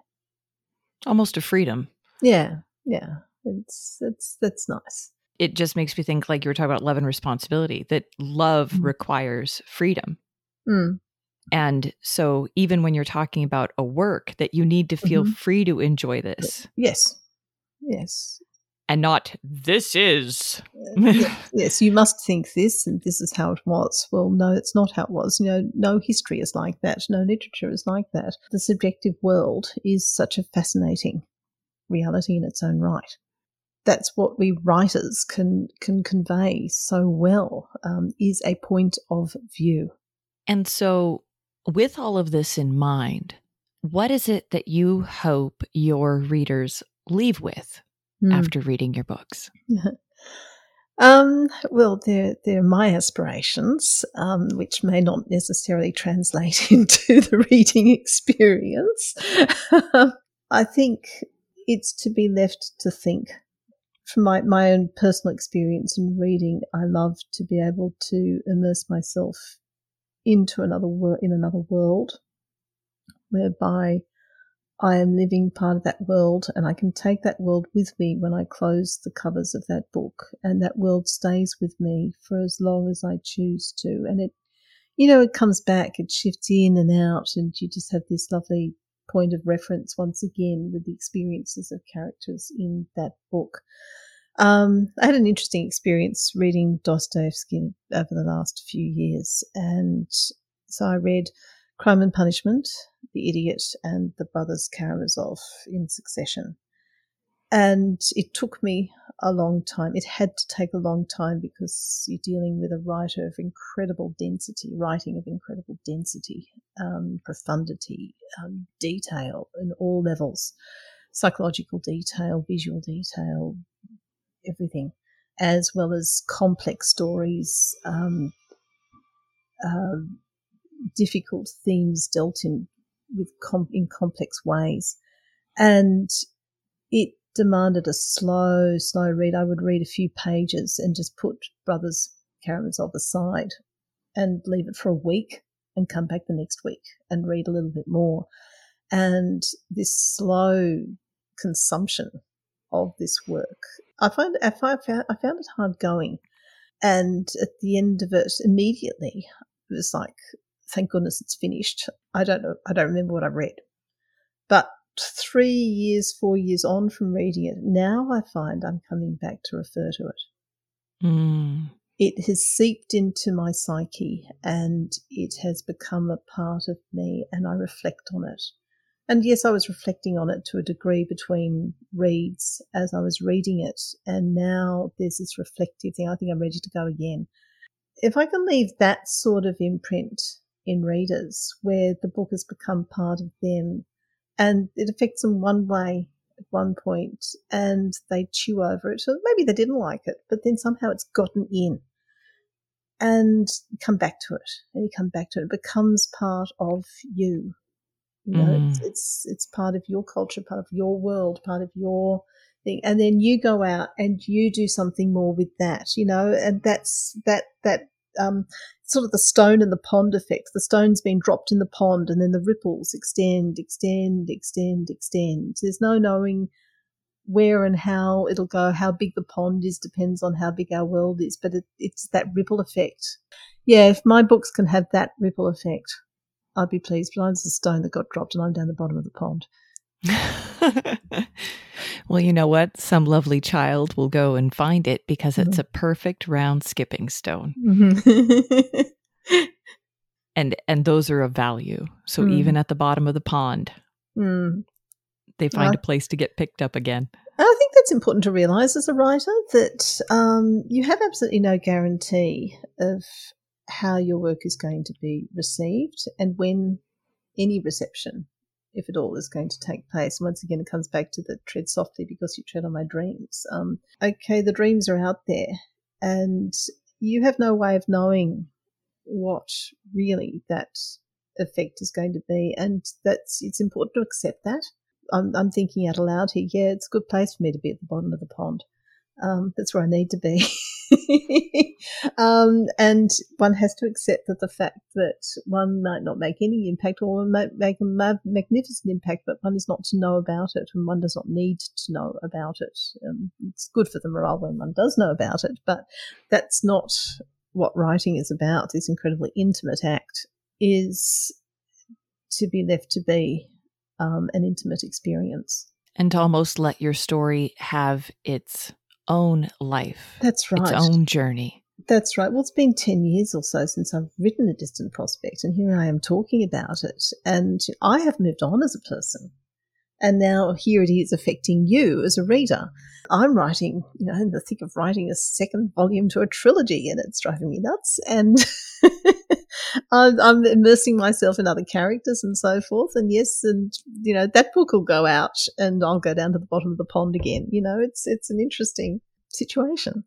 S2: Almost a freedom.
S1: Yeah, yeah. It's it's that's nice.
S2: It just makes me think, like you were talking about love and responsibility. That love mm. requires freedom. Mm. And so, even when you're talking about a work, that you need to feel mm-hmm. free to enjoy this.
S1: Yes. Yes
S2: and not this is.
S1: yes, you must think this and this is how it was. Well, no, it's not how it was. You know, no history is like that. No literature is like that. The subjective world is such a fascinating reality in its own right. That's what we writers can can convey so well. Um, is a point of view.
S2: And so, with all of this in mind, what is it that you hope your readers leave with mm. after reading your books?
S1: um, well, they're, they're my aspirations, um, which may not necessarily translate into the reading experience. I think it's to be left to think from my, my own personal experience in reading, I love to be able to immerse myself into another world, in another world, whereby I am living part of that world and I can take that world with me when I close the covers of that book and that world stays with me for as long as I choose to. And it, you know, it comes back, it shifts in and out and you just have this lovely point of reference once again with the experiences of characters in that book. Um, I had an interesting experience reading Dostoevsky over the last few years. And so I read Crime and Punishment, The Idiot, and The Brothers Karamazov in succession. And it took me a long time. It had to take a long time because you're dealing with a writer of incredible density, writing of incredible density, um, profundity, um, detail in all levels psychological detail, visual detail, everything, as well as complex stories, um, uh, difficult themes dealt in with com- in complex ways, and it demanded a slow, slow read. I would read a few pages and just put Brothers Karamazov aside and leave it for a week and come back the next week and read a little bit more. And this slow consumption of this work, I find I found, I found it hard going. And at the end of it, immediately, it was like, thank goodness it's finished. I don't know, I don't remember what I read. But three years, four years on from reading it, now I find I'm coming back to refer to it.
S2: Mm.
S1: It has seeped into my psyche and it has become a part of me, and I reflect on it. And yes, I was reflecting on it to a degree between reads as I was reading it, and now there's this reflective thing. I think I'm ready to go again. If I can leave that sort of imprint in readers where the book has become part of them and it affects them one way at one point and they chew over it. So maybe they didn't like it, but then somehow it's gotten in and come back to it and you come back to it. It becomes part of you. You know, mm. it's, it's, it's part of your culture, part of your world, part of your thing. And then you go out and you do something more with that, you know, and that's that, that um, sort of the stone in the pond effect. The stone's been dropped in the pond, and then the ripples extend, extend, extend, extend. There's no knowing where and how it'll go. How big the pond is depends on how big our world is, but it, it's that ripple effect. Yeah, if my books can have that ripple effect, I'd be pleased. But I'm a stone that got dropped, and I'm down the bottom of the pond.
S2: well, you know what? Some lovely child will go and find it because mm-hmm. it's a perfect round skipping stone. Mm-hmm. and and those are of value. So mm. even at the bottom of the pond, mm. they find uh, a place to get picked up again.
S1: I think that's important to realize as a writer that um, you have absolutely no guarantee of how your work is going to be received and when any reception if at all, is going to take place. Once again, it comes back to the tread softly because you tread on my dreams. Um, okay, the dreams are out there, and you have no way of knowing what really that effect is going to be, and that's it's important to accept that. I'm, I'm thinking out aloud here. Yeah, it's a good place for me to be at the bottom of the pond. Um, that's where I need to be. um, and one has to accept that the fact that one might not make any impact or might make a magnificent impact, but one is not to know about it and one does not need to know about it. Um, it's good for the morale when one does know about it, but that's not what writing is about. This incredibly intimate act is to be left to be um, an intimate experience.
S2: And to almost let your story have its own life.
S1: That's right.
S2: Its own journey.
S1: That's right. Well, it's been 10 years or so since I've written A Distant Prospect, and here I am talking about it. And I have moved on as a person. And now here it is affecting you as a reader. I'm writing, you know, in the thick of writing a second volume to a trilogy, and it's driving me nuts. And I'm, I'm, immersing myself in other characters and so forth. And yes, and you know that book will go out, and I'll go down to the bottom of the pond again. You know, it's it's an interesting situation.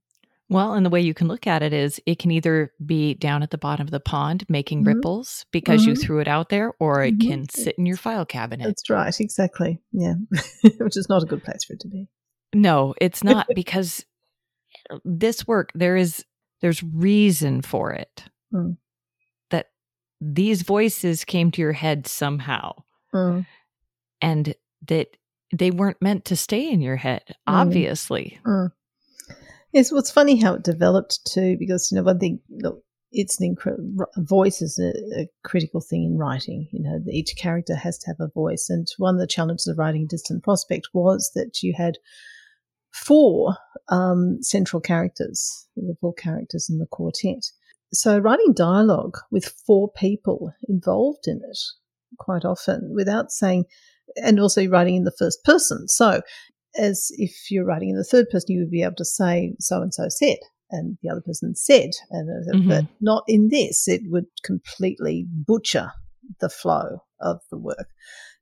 S2: Well, and the way you can look at it is it can either be down at the bottom of the pond making mm-hmm. ripples because mm-hmm. you threw it out there, or it mm-hmm. can sit in your file cabinet.
S1: That's right, exactly. Yeah, which is not a good place for it to be.
S2: No, it's not because this work there is there's reason for it.
S1: Mm.
S2: That these voices came to your head somehow.
S1: Mm.
S2: And that they weren't meant to stay in your head, obviously.
S1: Mm. Yes, well, it's funny how it developed too, because you know one thing. Look, it's an voice is a, a, critical thing in writing. You know, each character has to have a voice, and one of the challenges of writing Distant Prospect was that you had four um, central characters, the four characters in the quartet. So writing dialogue with four people involved in it quite often without saying, and also writing in the first person. So as if you're writing in the third person, you would be able to say so and so said, and the other person said, and mm-hmm. but not in this. It would completely butcher the flow of the work.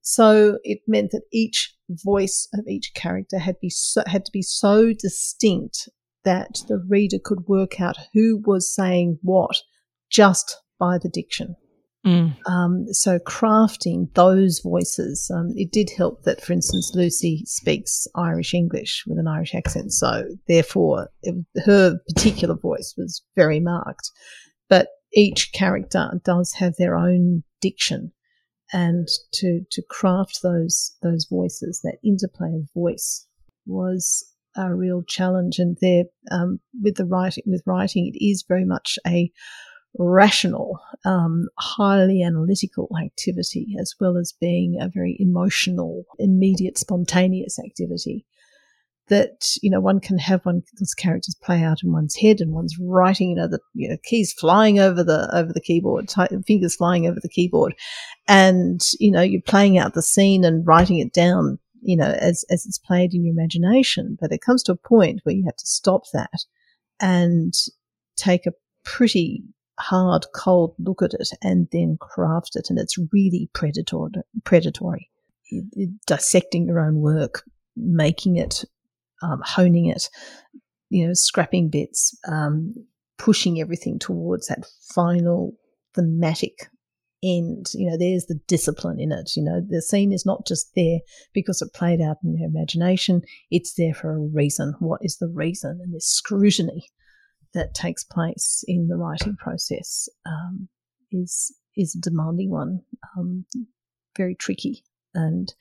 S1: So it meant that each voice of each character had be so, had to be so distinct that the reader could work out who was saying what just by the diction.
S2: Mm.
S1: Um, so crafting those voices, um, it did help that, for instance, Lucy speaks Irish English with an Irish accent. So therefore, it, her particular voice was very marked. But each character does have their own diction, and to to craft those those voices, that interplay of voice, was a real challenge. And there, um, with the writing, with writing, it is very much a rational, um, highly analytical activity, as well as being a very emotional, immediate, spontaneous activity. That you know one can have one those characters play out in one's head, and one's writing. You know the you know keys flying over the over the keyboard, fingers flying over the keyboard, and you know you're playing out the scene and writing it down. You know as as it's played in your imagination, but it comes to a point where you have to stop that and take a pretty hard, cold look at it and then craft it. And it's really predatory, predatory. Dissecting your own work, making it, um, honing it, you know, scrapping bits, um, pushing everything towards that final thematic end. You know, there's the discipline in it. You know, the scene is not just there because it played out in your imagination. It's there for a reason. What is the reason? And there's scrutiny that takes place in the writing process um, is is a demanding one, um, very tricky and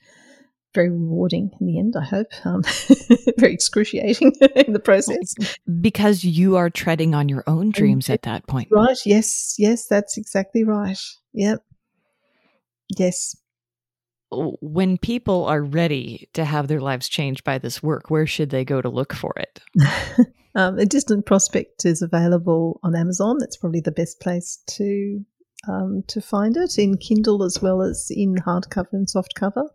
S1: very rewarding in the end. I hope um, very excruciating in the process
S2: because you are treading on your own dreams at that point.
S1: Right? Yes, yes, that's exactly right. Yep. Yes.
S2: When people are ready to have their lives changed by this work, where should they go to look for it?
S1: Um, a distant prospect is available on Amazon. That's probably the best place to um, to find it in Kindle as well as in hardcover and softcover.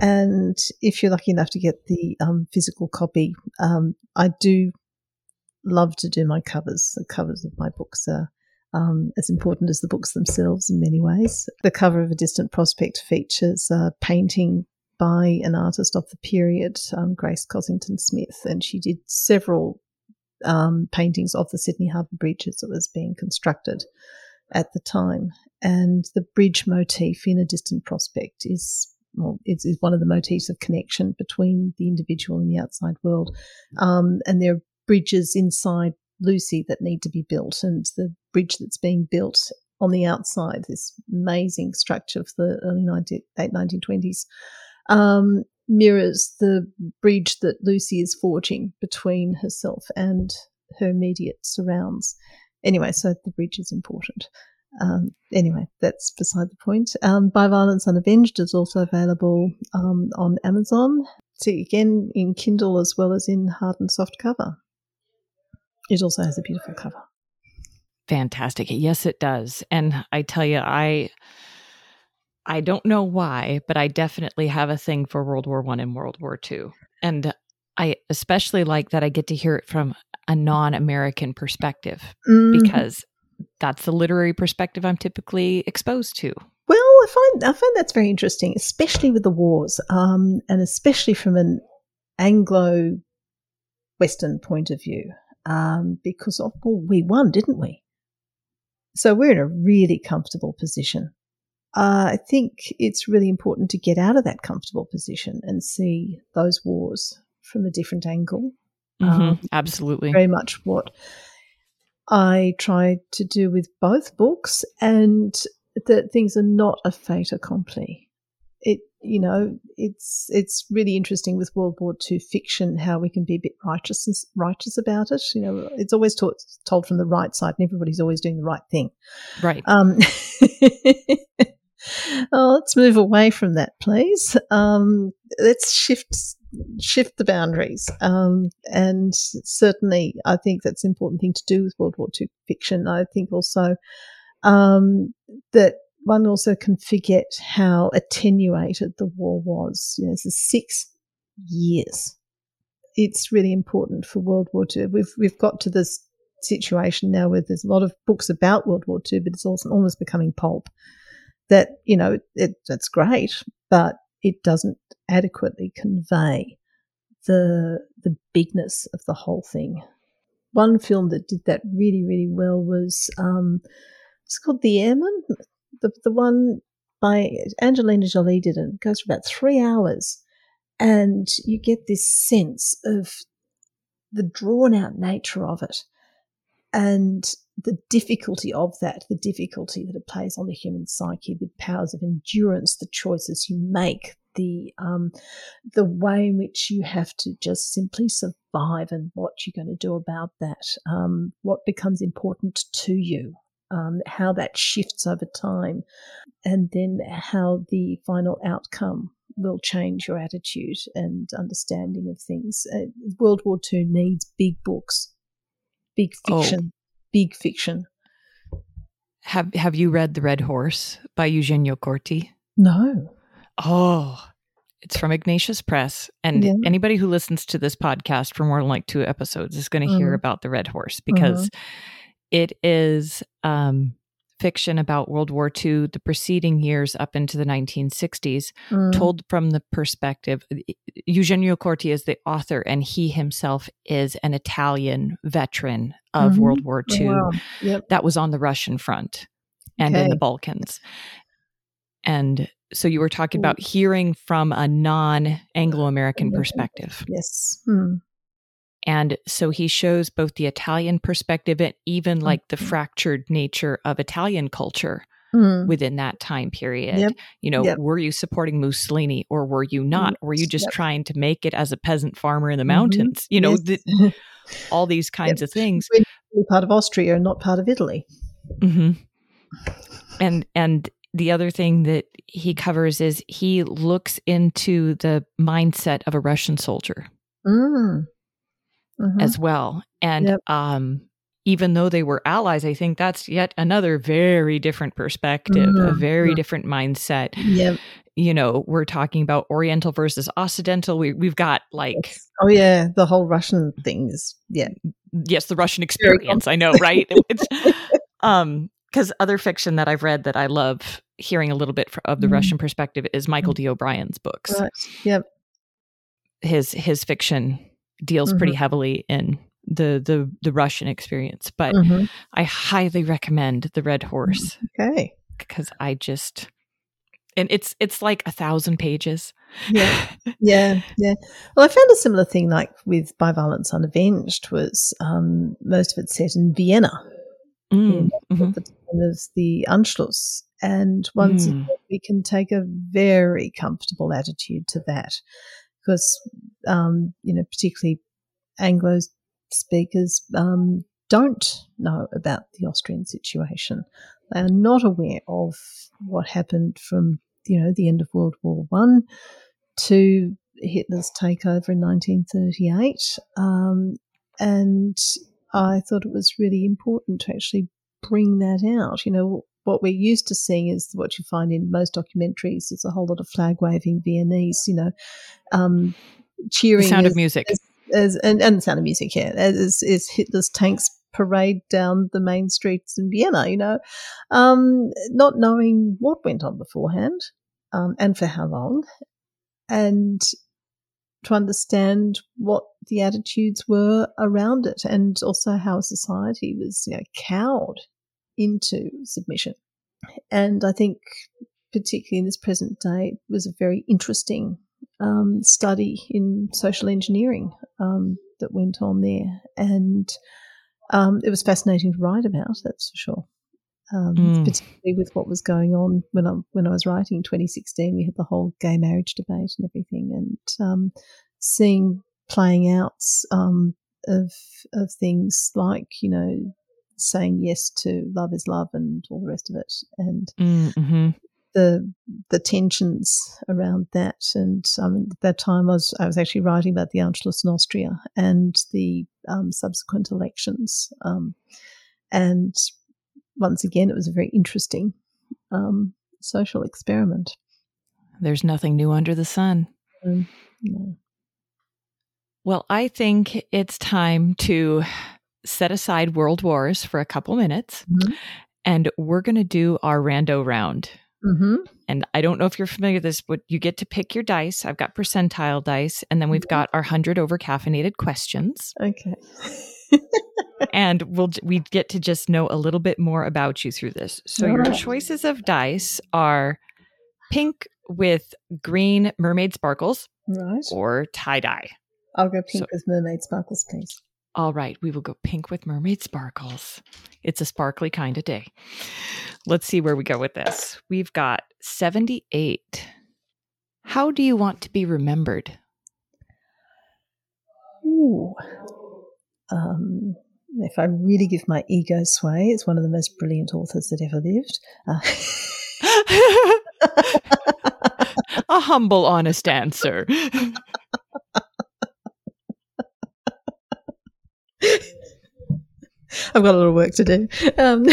S1: And if you're lucky enough to get the um, physical copy, um, I do love to do my covers. The covers of my books are um, as important as the books themselves in many ways. The cover of A Distant Prospect features a painting by an artist of the period, um, Grace Cossington Smith, and she did several um, paintings of the Sydney Harbour Bridge as it was being constructed at the time. And the bridge motif in a distant prospect is well, it's, it's one of the motifs of connection between the individual and the outside world. Um, and there are bridges inside Lucy that need to be built, and the bridge that's being built on the outside, this amazing structure of the early 19, late 1920s, um, mirrors the bridge that Lucy is forging between herself and her immediate surrounds. Anyway, so the bridge is important. Um, anyway, that's beside the point. Um, By Violence Unavenged is also available um, on Amazon. See again in Kindle as well as in hard and soft cover. It also has a beautiful cover.
S2: Fantastic. Yes, it does. And I tell you, I I don't know why, but I definitely have a thing for World War One and World War Two, and I especially like that I get to hear it from a non-American perspective mm. because that's the literary perspective I'm typically exposed to.
S1: Well, I find I find that's very interesting, especially with the wars, um, and especially from an Anglo Western point of view, um, because of, well, we won, didn't we? So we're in a really comfortable position uh, I think it's really important to get out of that comfortable position and see those wars from a different angle.
S2: Mm-hmm. Um, Absolutely.
S1: Very much what I try to do with both books, and that things are not a fait accompli. You know, it's it's really interesting with World War II fiction how we can be a bit righteous righteous about it. You know, it's always taught, told from the right side, and everybody's always doing the right thing.
S2: Right.
S1: Um, oh, let's move away from that, please. Um, let's shift shift the boundaries. Um, and certainly, I think that's an important thing to do with World War II fiction. I think also um, that one also can forget how attenuated the war was. You know, it's six years. It's really important for World War II. We've we've got to this situation now where there's a lot of books about World War II, but it's also almost becoming pulp. That you know, it, that's great, but it doesn't adequately convey the the bigness of the whole thing. One film that did that really, really well was um, it's called The Airman. The the one by Angelina Jolie did it. goes for about three hours, and you get this sense of the drawn out nature of it, and the difficulty of that, the difficulty that it plays on the human psyche, the powers of endurance, the choices you make, the um, the way in which you have to just simply survive and what you're going to do about that, um, what becomes important to you, um, how that shifts over time, and then how the final outcome will change your attitude and understanding of things. Uh, World War II needs big books, big oh. fiction, oh. big fiction.
S2: Have Have you read The Red Horse by Eugenio Corti?
S1: No.
S2: Oh, it's from Ignatius Press. And yeah. anybody who listens to this podcast for more than like two episodes is going to hear about the Red Horse because mm-hmm. It is um, fiction about World War II, the preceding years up into the 1960s, mm. told from the perspective. Eugenio Corti is the author, and he himself is an Italian veteran of mm-hmm. World War II wow. yep. that was on the Russian front and okay. in the Balkans. And so you were talking about hearing from a non Anglo American perspective.
S1: Yes. Hmm.
S2: And so he shows both the Italian perspective and even like the mm-hmm. fractured nature of Italian culture mm. within that time period. Yep. You know, yep. were you supporting Mussolini or were you not? Or were you just yep. trying to make it as a peasant farmer in the mm-hmm. mountains? Mm-hmm. You know, yes. the, all these kinds of things.
S1: part of Austria, and not part of Italy.
S2: Mm-hmm. And and the other thing that he covers is he looks into the mindset of a Russian soldier mm. Mm-hmm. as well. And yep. um, even though they were allies, I think that's yet another very different perspective, mm-hmm. a very mm-hmm. different mindset.
S1: Yep.
S2: You know, we're talking about Oriental versus Occidental. We, we've got like.
S1: Yes. Oh, yeah. The whole Russian thing is, yeah.
S2: Yes, the Russian experience. I know, right? it's, um, because other fiction that I've read that I love hearing a little bit of the mm. Russian perspective is Michael. D. O'Brien's books.
S1: Right. Yep.
S2: His his fiction deals mm-hmm. pretty heavily in the the the Russian experience, but mm-hmm. I highly recommend The Red Horse.
S1: Okay.
S2: Because I just and it's it's like a thousand pages.
S1: Yeah, yeah, yeah. Well, I found a similar thing like with By Violence Unavenged was um, most of it set in Vienna, mm, mm-hmm. the time of the Anschluss. And once mm. we can take a very comfortable attitude to that because, um, you know, particularly Anglo speakers um, don't know about the Austrian situation. They are not aware of what happened from, you know, the end of World War One to Hitler's takeover in 1938. Um, and I thought it was really important to actually bring that out. You know, what we're used to seeing is what you find in most documentaries. It's a whole lot of flag waving Viennese, you know, um, cheering.
S2: The sound as, of music.
S1: As, as, and, and the sound of music, yeah, as, as Hitler's tanks parade down the main streets in Vienna, you know, um, not knowing what went on beforehand um, and for how long. And to understand what the attitudes were around it and also how society was you know cowed into submission and i think particularly in this present day it was a very interesting um, study in social engineering um, that went on there, and um, it was fascinating to write about. That's for sure. Um, mm. Particularly with what was going on when I when I was writing in 2016, we had the whole gay marriage debate and everything, and um, seeing playing out um, of of things like you know saying yes to love is love and all the rest of it, and mm-hmm the the tensions around that. And at that time, I was I was actually writing about the Anschluss in Austria and the um, subsequent elections. Um, and once again, it was a very interesting um, social experiment.
S2: There's nothing new under the sun. Um, no. Well, I think it's time to set aside world wars for a couple minutes. Mm-hmm. And we're going to do our rando round. Mm-hmm. And I don't know if you're familiar with this, but you get to pick your dice. I've got percentile dice, and then we've got our 100 over caffeinated questions.
S1: Okay.
S2: and we'll we get to just know a little bit more about you through this. So All your right. choices of dice are pink with green mermaid sparkles,
S1: right,
S2: or tie dye.
S1: I'll go pink so, with mermaid sparkles, please.
S2: All right, we will go pink with mermaid sparkles. It's a sparkly kind of day. Let's see where we go with this. We've got 78. How do you want to be remembered?
S1: Ooh. Um, if I really give my ego sway, it's one of the most brilliant authors that ever lived.
S2: Uh- a humble, honest answer.
S1: I've got a lot of work to do. Um,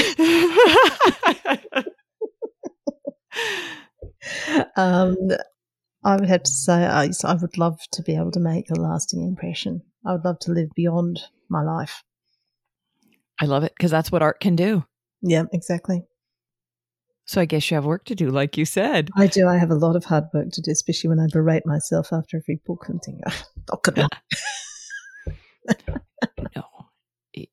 S1: um, I would have to say I, I would love to be able to make a lasting impression. I would love to live beyond my life.
S2: I love it because that's what art can do.
S1: Yeah, exactly.
S2: So I guess you have work to do, like you said.
S1: I do. I have a lot of hard work to do, especially when I berate myself after every book and think, oh, not
S2: no,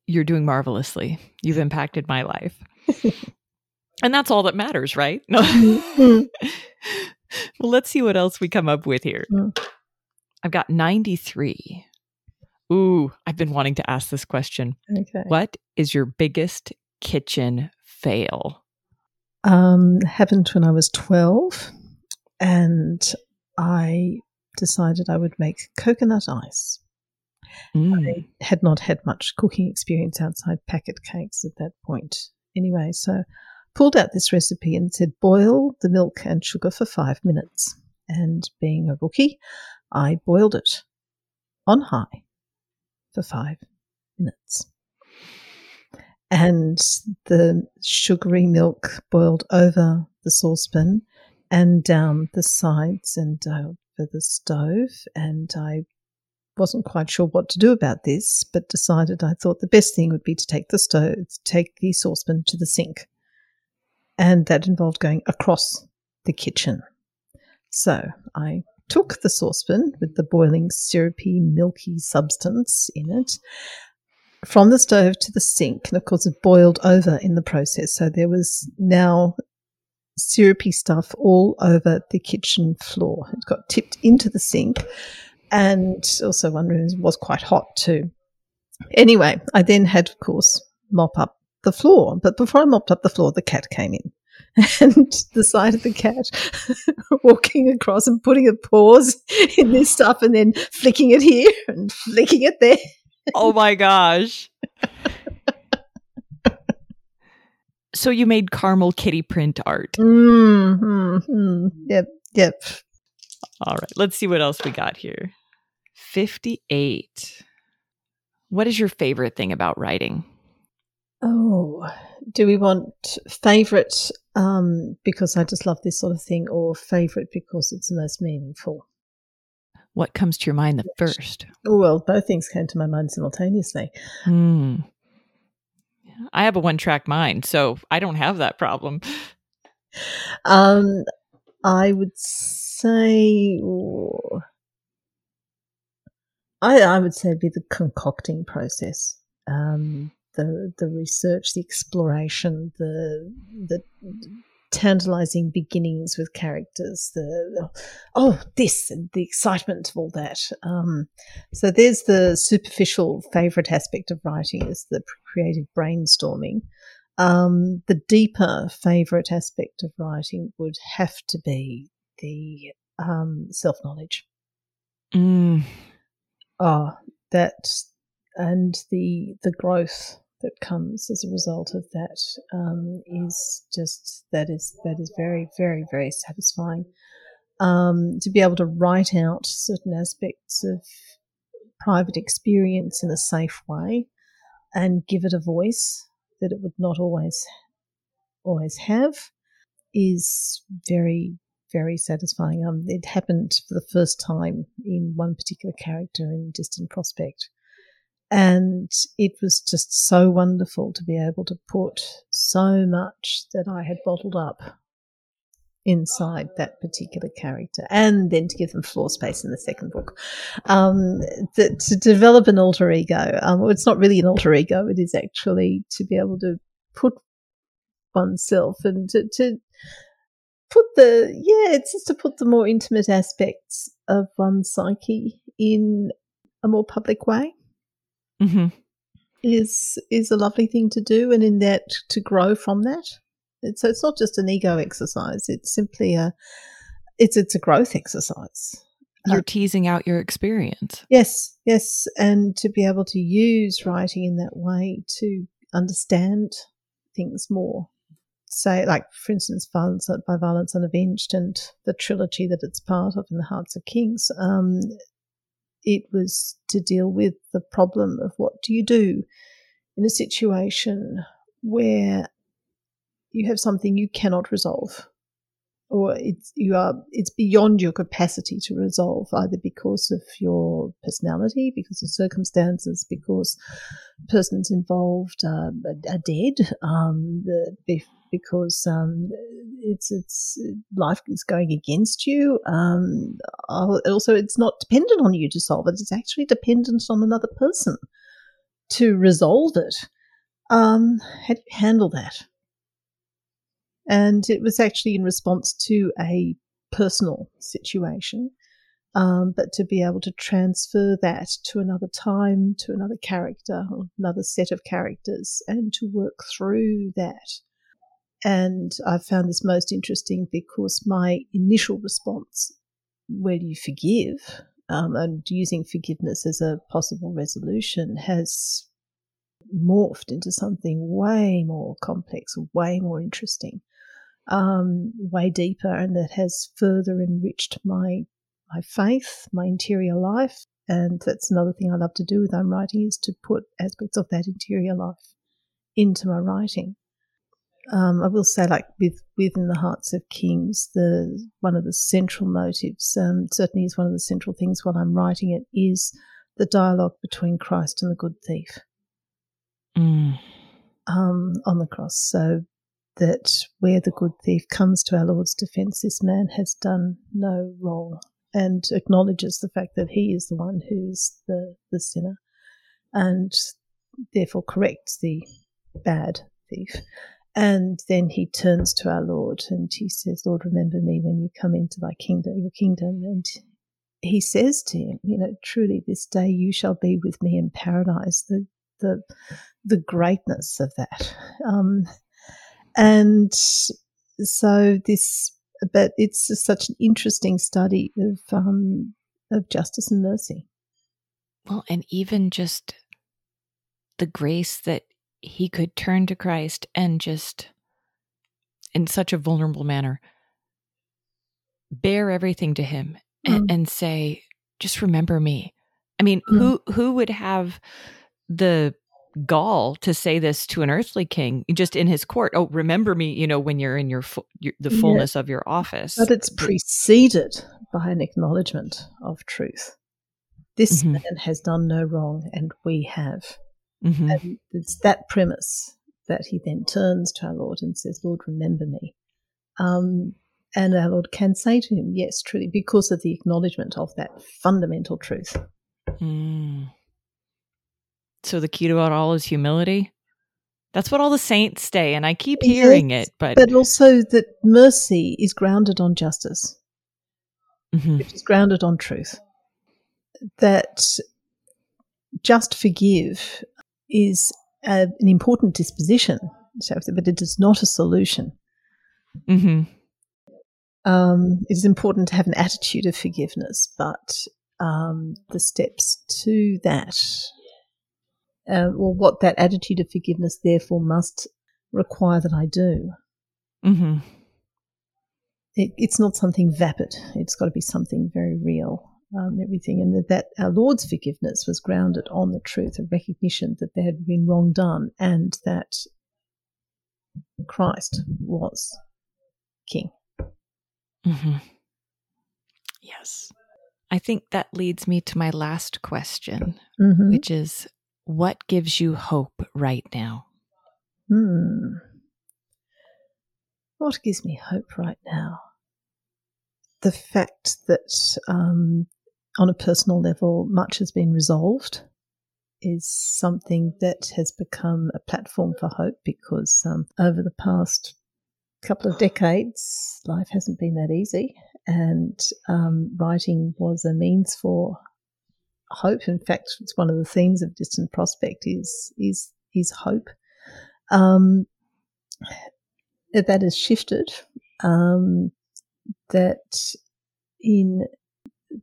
S2: you're doing marvelously. You've impacted my life. and that's all that matters, right? No. Mm-hmm. well, let's see what else we come up with here. Mm. I've got 93. Ooh, I've been wanting to ask this question. Okay. What is your biggest kitchen fail?
S1: Um, happened when I was 12 and I decided I would make coconut ice. Mm. I had not had much cooking experience outside packet cakes at that point. Anyway, so pulled out this recipe and said boil the milk and sugar for five minutes. And being a rookie, I boiled it on high for five minutes. And the sugary milk boiled over the saucepan and down the sides and over the stove. And I wasn't quite sure what to do about this, but decided I thought the best thing would be to take the stove, take the saucepan to the sink. And that involved going across the kitchen. So I took the saucepan with the boiling syrupy, milky substance in it from the stove to the sink. And of course, it boiled over in the process. So there was now syrupy stuff all over the kitchen floor. It got tipped into the sink and also one room was quite hot too. Anyway, I then had, of course, mop up the floor. But before I mopped up the floor, the cat came in. And the sight of the cat walking across and putting a paws in this stuff and then flicking it here and flicking it there.
S2: Oh my gosh. so you made caramel kitty print art.
S1: Mm-hmm. Yep. Yep.
S2: All right. Let's see what else we got here. 58. What is your favorite thing about writing?
S1: Oh, do we want favorite um, because I just love this sort of thing, or favorite because it's the most meaningful?
S2: What comes to your mind the first?
S1: Oh, well, both things came to my mind simultaneously. Hmm.
S2: I have a one track mind, so I don't have that problem.
S1: Um, I would say. Oh, I, I would say it'd be the concocting process, um, the the research, the exploration, the the tantalizing beginnings with characters, the oh this and the excitement of all that. Um, so there's the superficial favorite aspect of writing is the creative brainstorming. Um, the deeper favorite aspect of writing would have to be the um, self knowledge.
S2: Mm.
S1: Oh, that and the the growth that comes as a result of that um, is just that is that is very very very satisfying. Um, to be able to write out certain aspects of private experience in a safe way and give it a voice that it would not always always have is very very satisfying. Um, it happened for the first time in one particular character in Distant Prospect. And it was just so wonderful to be able to put so much that I had bottled up inside that particular character and then to give them floor space in the second book. Um, to, to, develop an alter ego, um, well, it's not really an alter ego, it is actually to be able to put oneself and to, to put the, yeah, it's just to put the more intimate aspects of one's psyche in a more public way
S2: mm-hmm.
S1: is is a lovely thing to do, and in that to grow from that. It's, so it's not just an ego exercise; it's simply a it's it's a growth exercise.
S2: You're teasing out your experience.
S1: Yes, yes, and to be able to use writing in that way to understand things more. Say, like for instance, violence by violence unavenged, and the trilogy that it's part of in the Hearts of Kings. Um, it was to deal with the problem of what do you do in a situation where you have something you cannot resolve or it's you are it's beyond your capacity to resolve either because of your personality because of circumstances because persons involved are, are dead um, the, because um, it's it's life is going against you. Um, also, it's not dependent on you to solve it. It's actually dependent on another person to resolve it. Um, how do you handle that? And it was actually in response to a personal situation. Um, but to be able to transfer that to another time, to another character, another set of characters, and to work through that and I found this most interesting because my initial response, where do you forgive? Um, and using forgiveness as a possible resolution has morphed into something way more complex, way more interesting, um, way deeper, and that has further enriched my my faith, my interior life, and that's another thing I love to do with I'm writing is to put aspects of that interior life into my writing um, I will say, like with within the Hearts of Kings, the one of the central motives, um, certainly is one of the central things while I'm writing it, is the dialogue between Christ and the good thief
S2: mm.
S1: um, on the cross. So that where the good thief comes to our Lord's defense, this man has done no wrong, and acknowledges the fact that he is the one who's the the sinner, and therefore corrects the bad thief. And then he turns to our Lord and he says, Lord, remember me when you come into thy kingdom, your kingdom. And he says to him, you know, truly this day you shall be with me in paradise. The, the, the greatness of that. Um, and so this, but it's such an interesting study of, um, of justice and mercy.
S2: Well, and even just the grace that he could turn to Christ and just, in such a vulnerable manner, bear everything to him mm. and, and, say, just remember me. I mean, mm. who who would have the gall to say this to an earthly king just in his court? Oh, remember me, you know, when you're in your, fu- your the fullness yeah. of your office.
S1: But it's preceded by an acknowledgement of truth. This mm-hmm. man has done no wrong, and we have.
S2: Mm-hmm.
S1: And it's that premise that he then turns to our Lord and says, Lord, remember me. Um, and our Lord can say to him, Yes, truly, because of the acknowledgement of that fundamental truth.
S2: Mm. So the key to it all is humility? That's what all the saints say, and I keep hearing yes, it. But
S1: but also that mercy is grounded on justice, mm-hmm. which is grounded on truth. That just forgive is a, an important disposition, but it is not a solution. Mm-hmm. Um, it is important to have an attitude of forgiveness, but um, the steps to that, uh, or what that attitude of forgiveness therefore must require that I do. Mm-hmm. It, it's not something vapid. It's got to be something very real. Um, everything, and that, that our Lord's forgiveness was grounded on the truth of recognition that there had been wrong done, and that Christ was King.
S2: Mm-hmm. Yes. I think that leads me to my last question, mm-hmm. which is what gives you hope right now?
S1: Hmm. What gives me hope right now? The fact that, um, on a personal level, much has been resolved is something that has become a platform for hope because um, over the past couple of decades, life hasn't been that easy and um, writing was a means for hope. In fact, it's one of the themes of Distant Prospect is is is hope. Um, that has shifted. Um, that in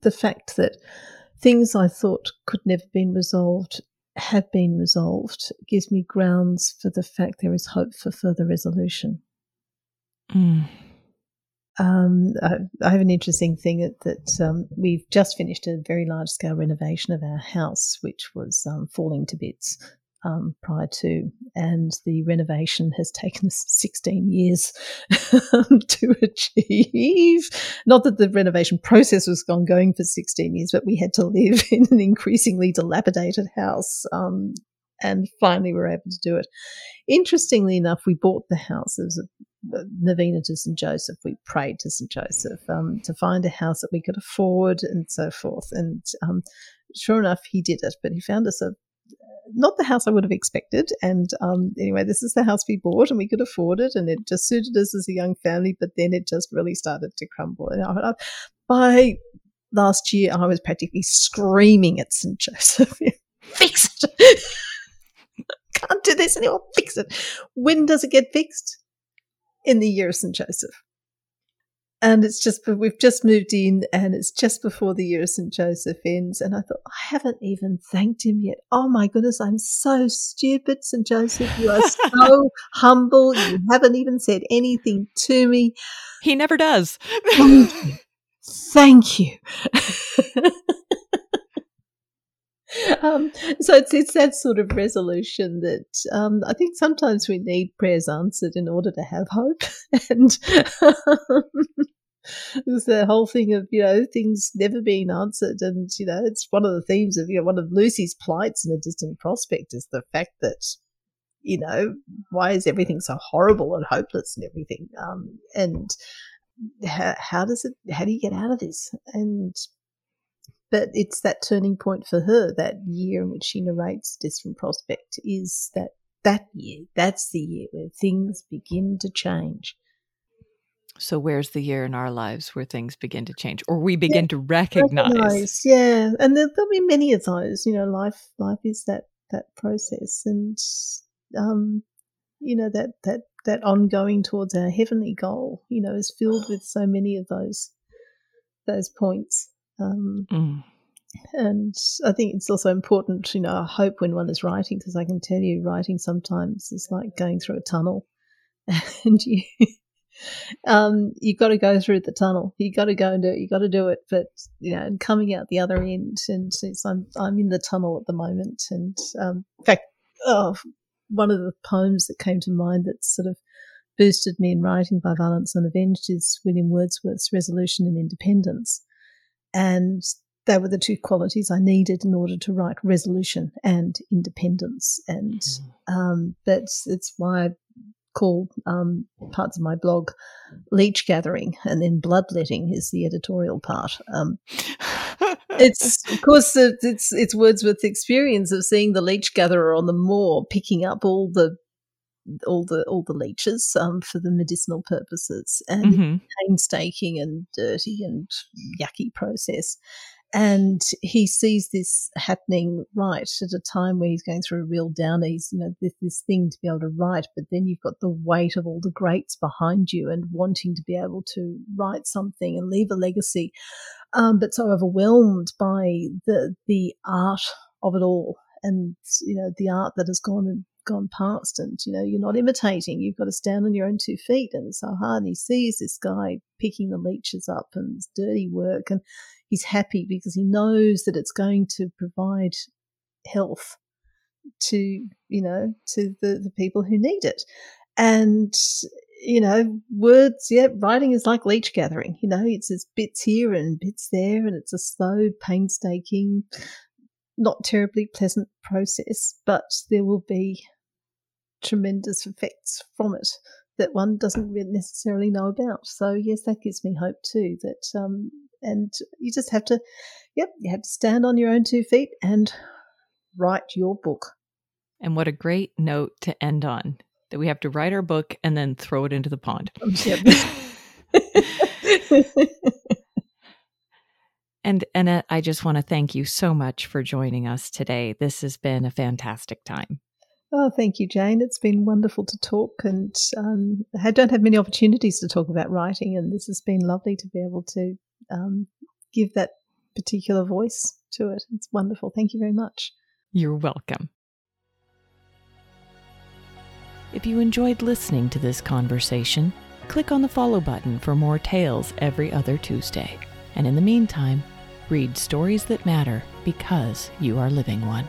S1: the fact that things I thought could never been resolved have been resolved gives me grounds for the fact there is hope for further resolution. Mm. Um, I, I, have an interesting thing that, that um, we've just finished a very large scale renovation of our house, which was um, falling to bits um, prior to, and the renovation has taken us 16 years to achieve. Not that the renovation process was ongoing for 16 years, but we had to live in an increasingly dilapidated house um, and finally we were able to do it. Interestingly enough, we bought the house. It was a, a novena to St. Joseph. We prayed to St. Joseph um, to find a house that we could afford and so forth. And um, sure enough, he did it, but he found us a not the house I would have expected. And um, anyway, this is the house we bought and we could afford it and it just suited us as a young family, but then it just really started to crumble. And I, by last year, I was practically screaming at St. Joseph, fix it can't do this anymore. Fix it. When does it get fixed? In the year of St. Joseph. And it's just, we've just moved in and it's just before the year of St. Joseph ends. And I thought, I haven't even thanked him yet. Oh my goodness, I'm so stupid, St. Joseph. You are so humble. You haven't even said anything to me.
S2: He never does.
S1: Thank you. um, so it's it's that sort of resolution that um, I think sometimes we need prayers answered in order to have hope, and there's the whole thing of you know things never being answered, and you know it's one of the themes of you know one of Lucy's plights in a distant prospect is the fact that you know why is everything so horrible and hopeless and everything, um, and how, how does it how do you get out of this? And but it's that turning point for her that year in which she narrates distant prospect is that that year. That's the year where things begin to change
S2: so where's the year in our lives where things begin to change or we begin yeah, to recognize. recognize
S1: yeah and there, will be many of those you know life life is that that process and um you know that that that ongoing towards our heavenly goal you know is filled with so many of those those points um, mm. And I think it's also important, you know, I hope when one is writing, because I can tell you, writing sometimes is like going through a tunnel, and you. Um, you got to go through the tunnel. You've got to go and do it. You've got to do it. But you know, and coming out the other end, and I'm I'm in the tunnel at the moment. And um, in fact, oh, one of the poems that came to mind that sort of boosted me in writing by Violence Unavenged is William Wordsworth's Resolution and Independence. And they were the two qualities I needed in order to write resolution and independence. And mm. um, that's it's why I call um, parts of my blog leech gathering, and then bloodletting is the editorial part. Um, it's of course it's it's Wordsworth's experience of seeing the leech gatherer on the moor picking up all the all the all the leeches um, for the medicinal purposes, and
S2: Mhm.
S1: painstaking and dirty and yucky process. And he sees this happening right at a time where he's going through a real downer. He's, you know, this, this thing to be able to write, but then you've got the weight of all the greats behind you and wanting to be able to write something and leave a legacy. Um, but so overwhelmed by the the art of it all and you know the art that has gone and gone past and you know you're not imitating you've got to stand on your own two feet and it's so hard and he sees this guy picking the leeches up and it's dirty work and he's happy because he knows that it's going to provide health to you know to the, the people who need it. And you know words yeah writing is like leech gathering you know it's there's bits here and bits there and it's a slow painstaking not terribly pleasant process but there will be tremendous effects from it that one doesn't necessarily know about. So yes that gives me hope too that um and you just have to yep you have to stand on your own two feet and write your book
S2: And what a great note to end on that we have to write our book and then throw it into the pond.
S1: Yep.
S2: And Annette, I just want to thank you so much for joining us today. This has been a fantastic time.
S1: Oh, thank you, Jane. It's been wonderful to talk, and um, I don't have many opportunities to talk about writing, and this has been lovely to be able to um, give that particular voice to it. It's wonderful. Thank you very much.
S2: You're welcome. If you enjoyed listening to this conversation, click on the follow button for more tales every other Tuesday. And in the meantime, read stories that matter because you are living one.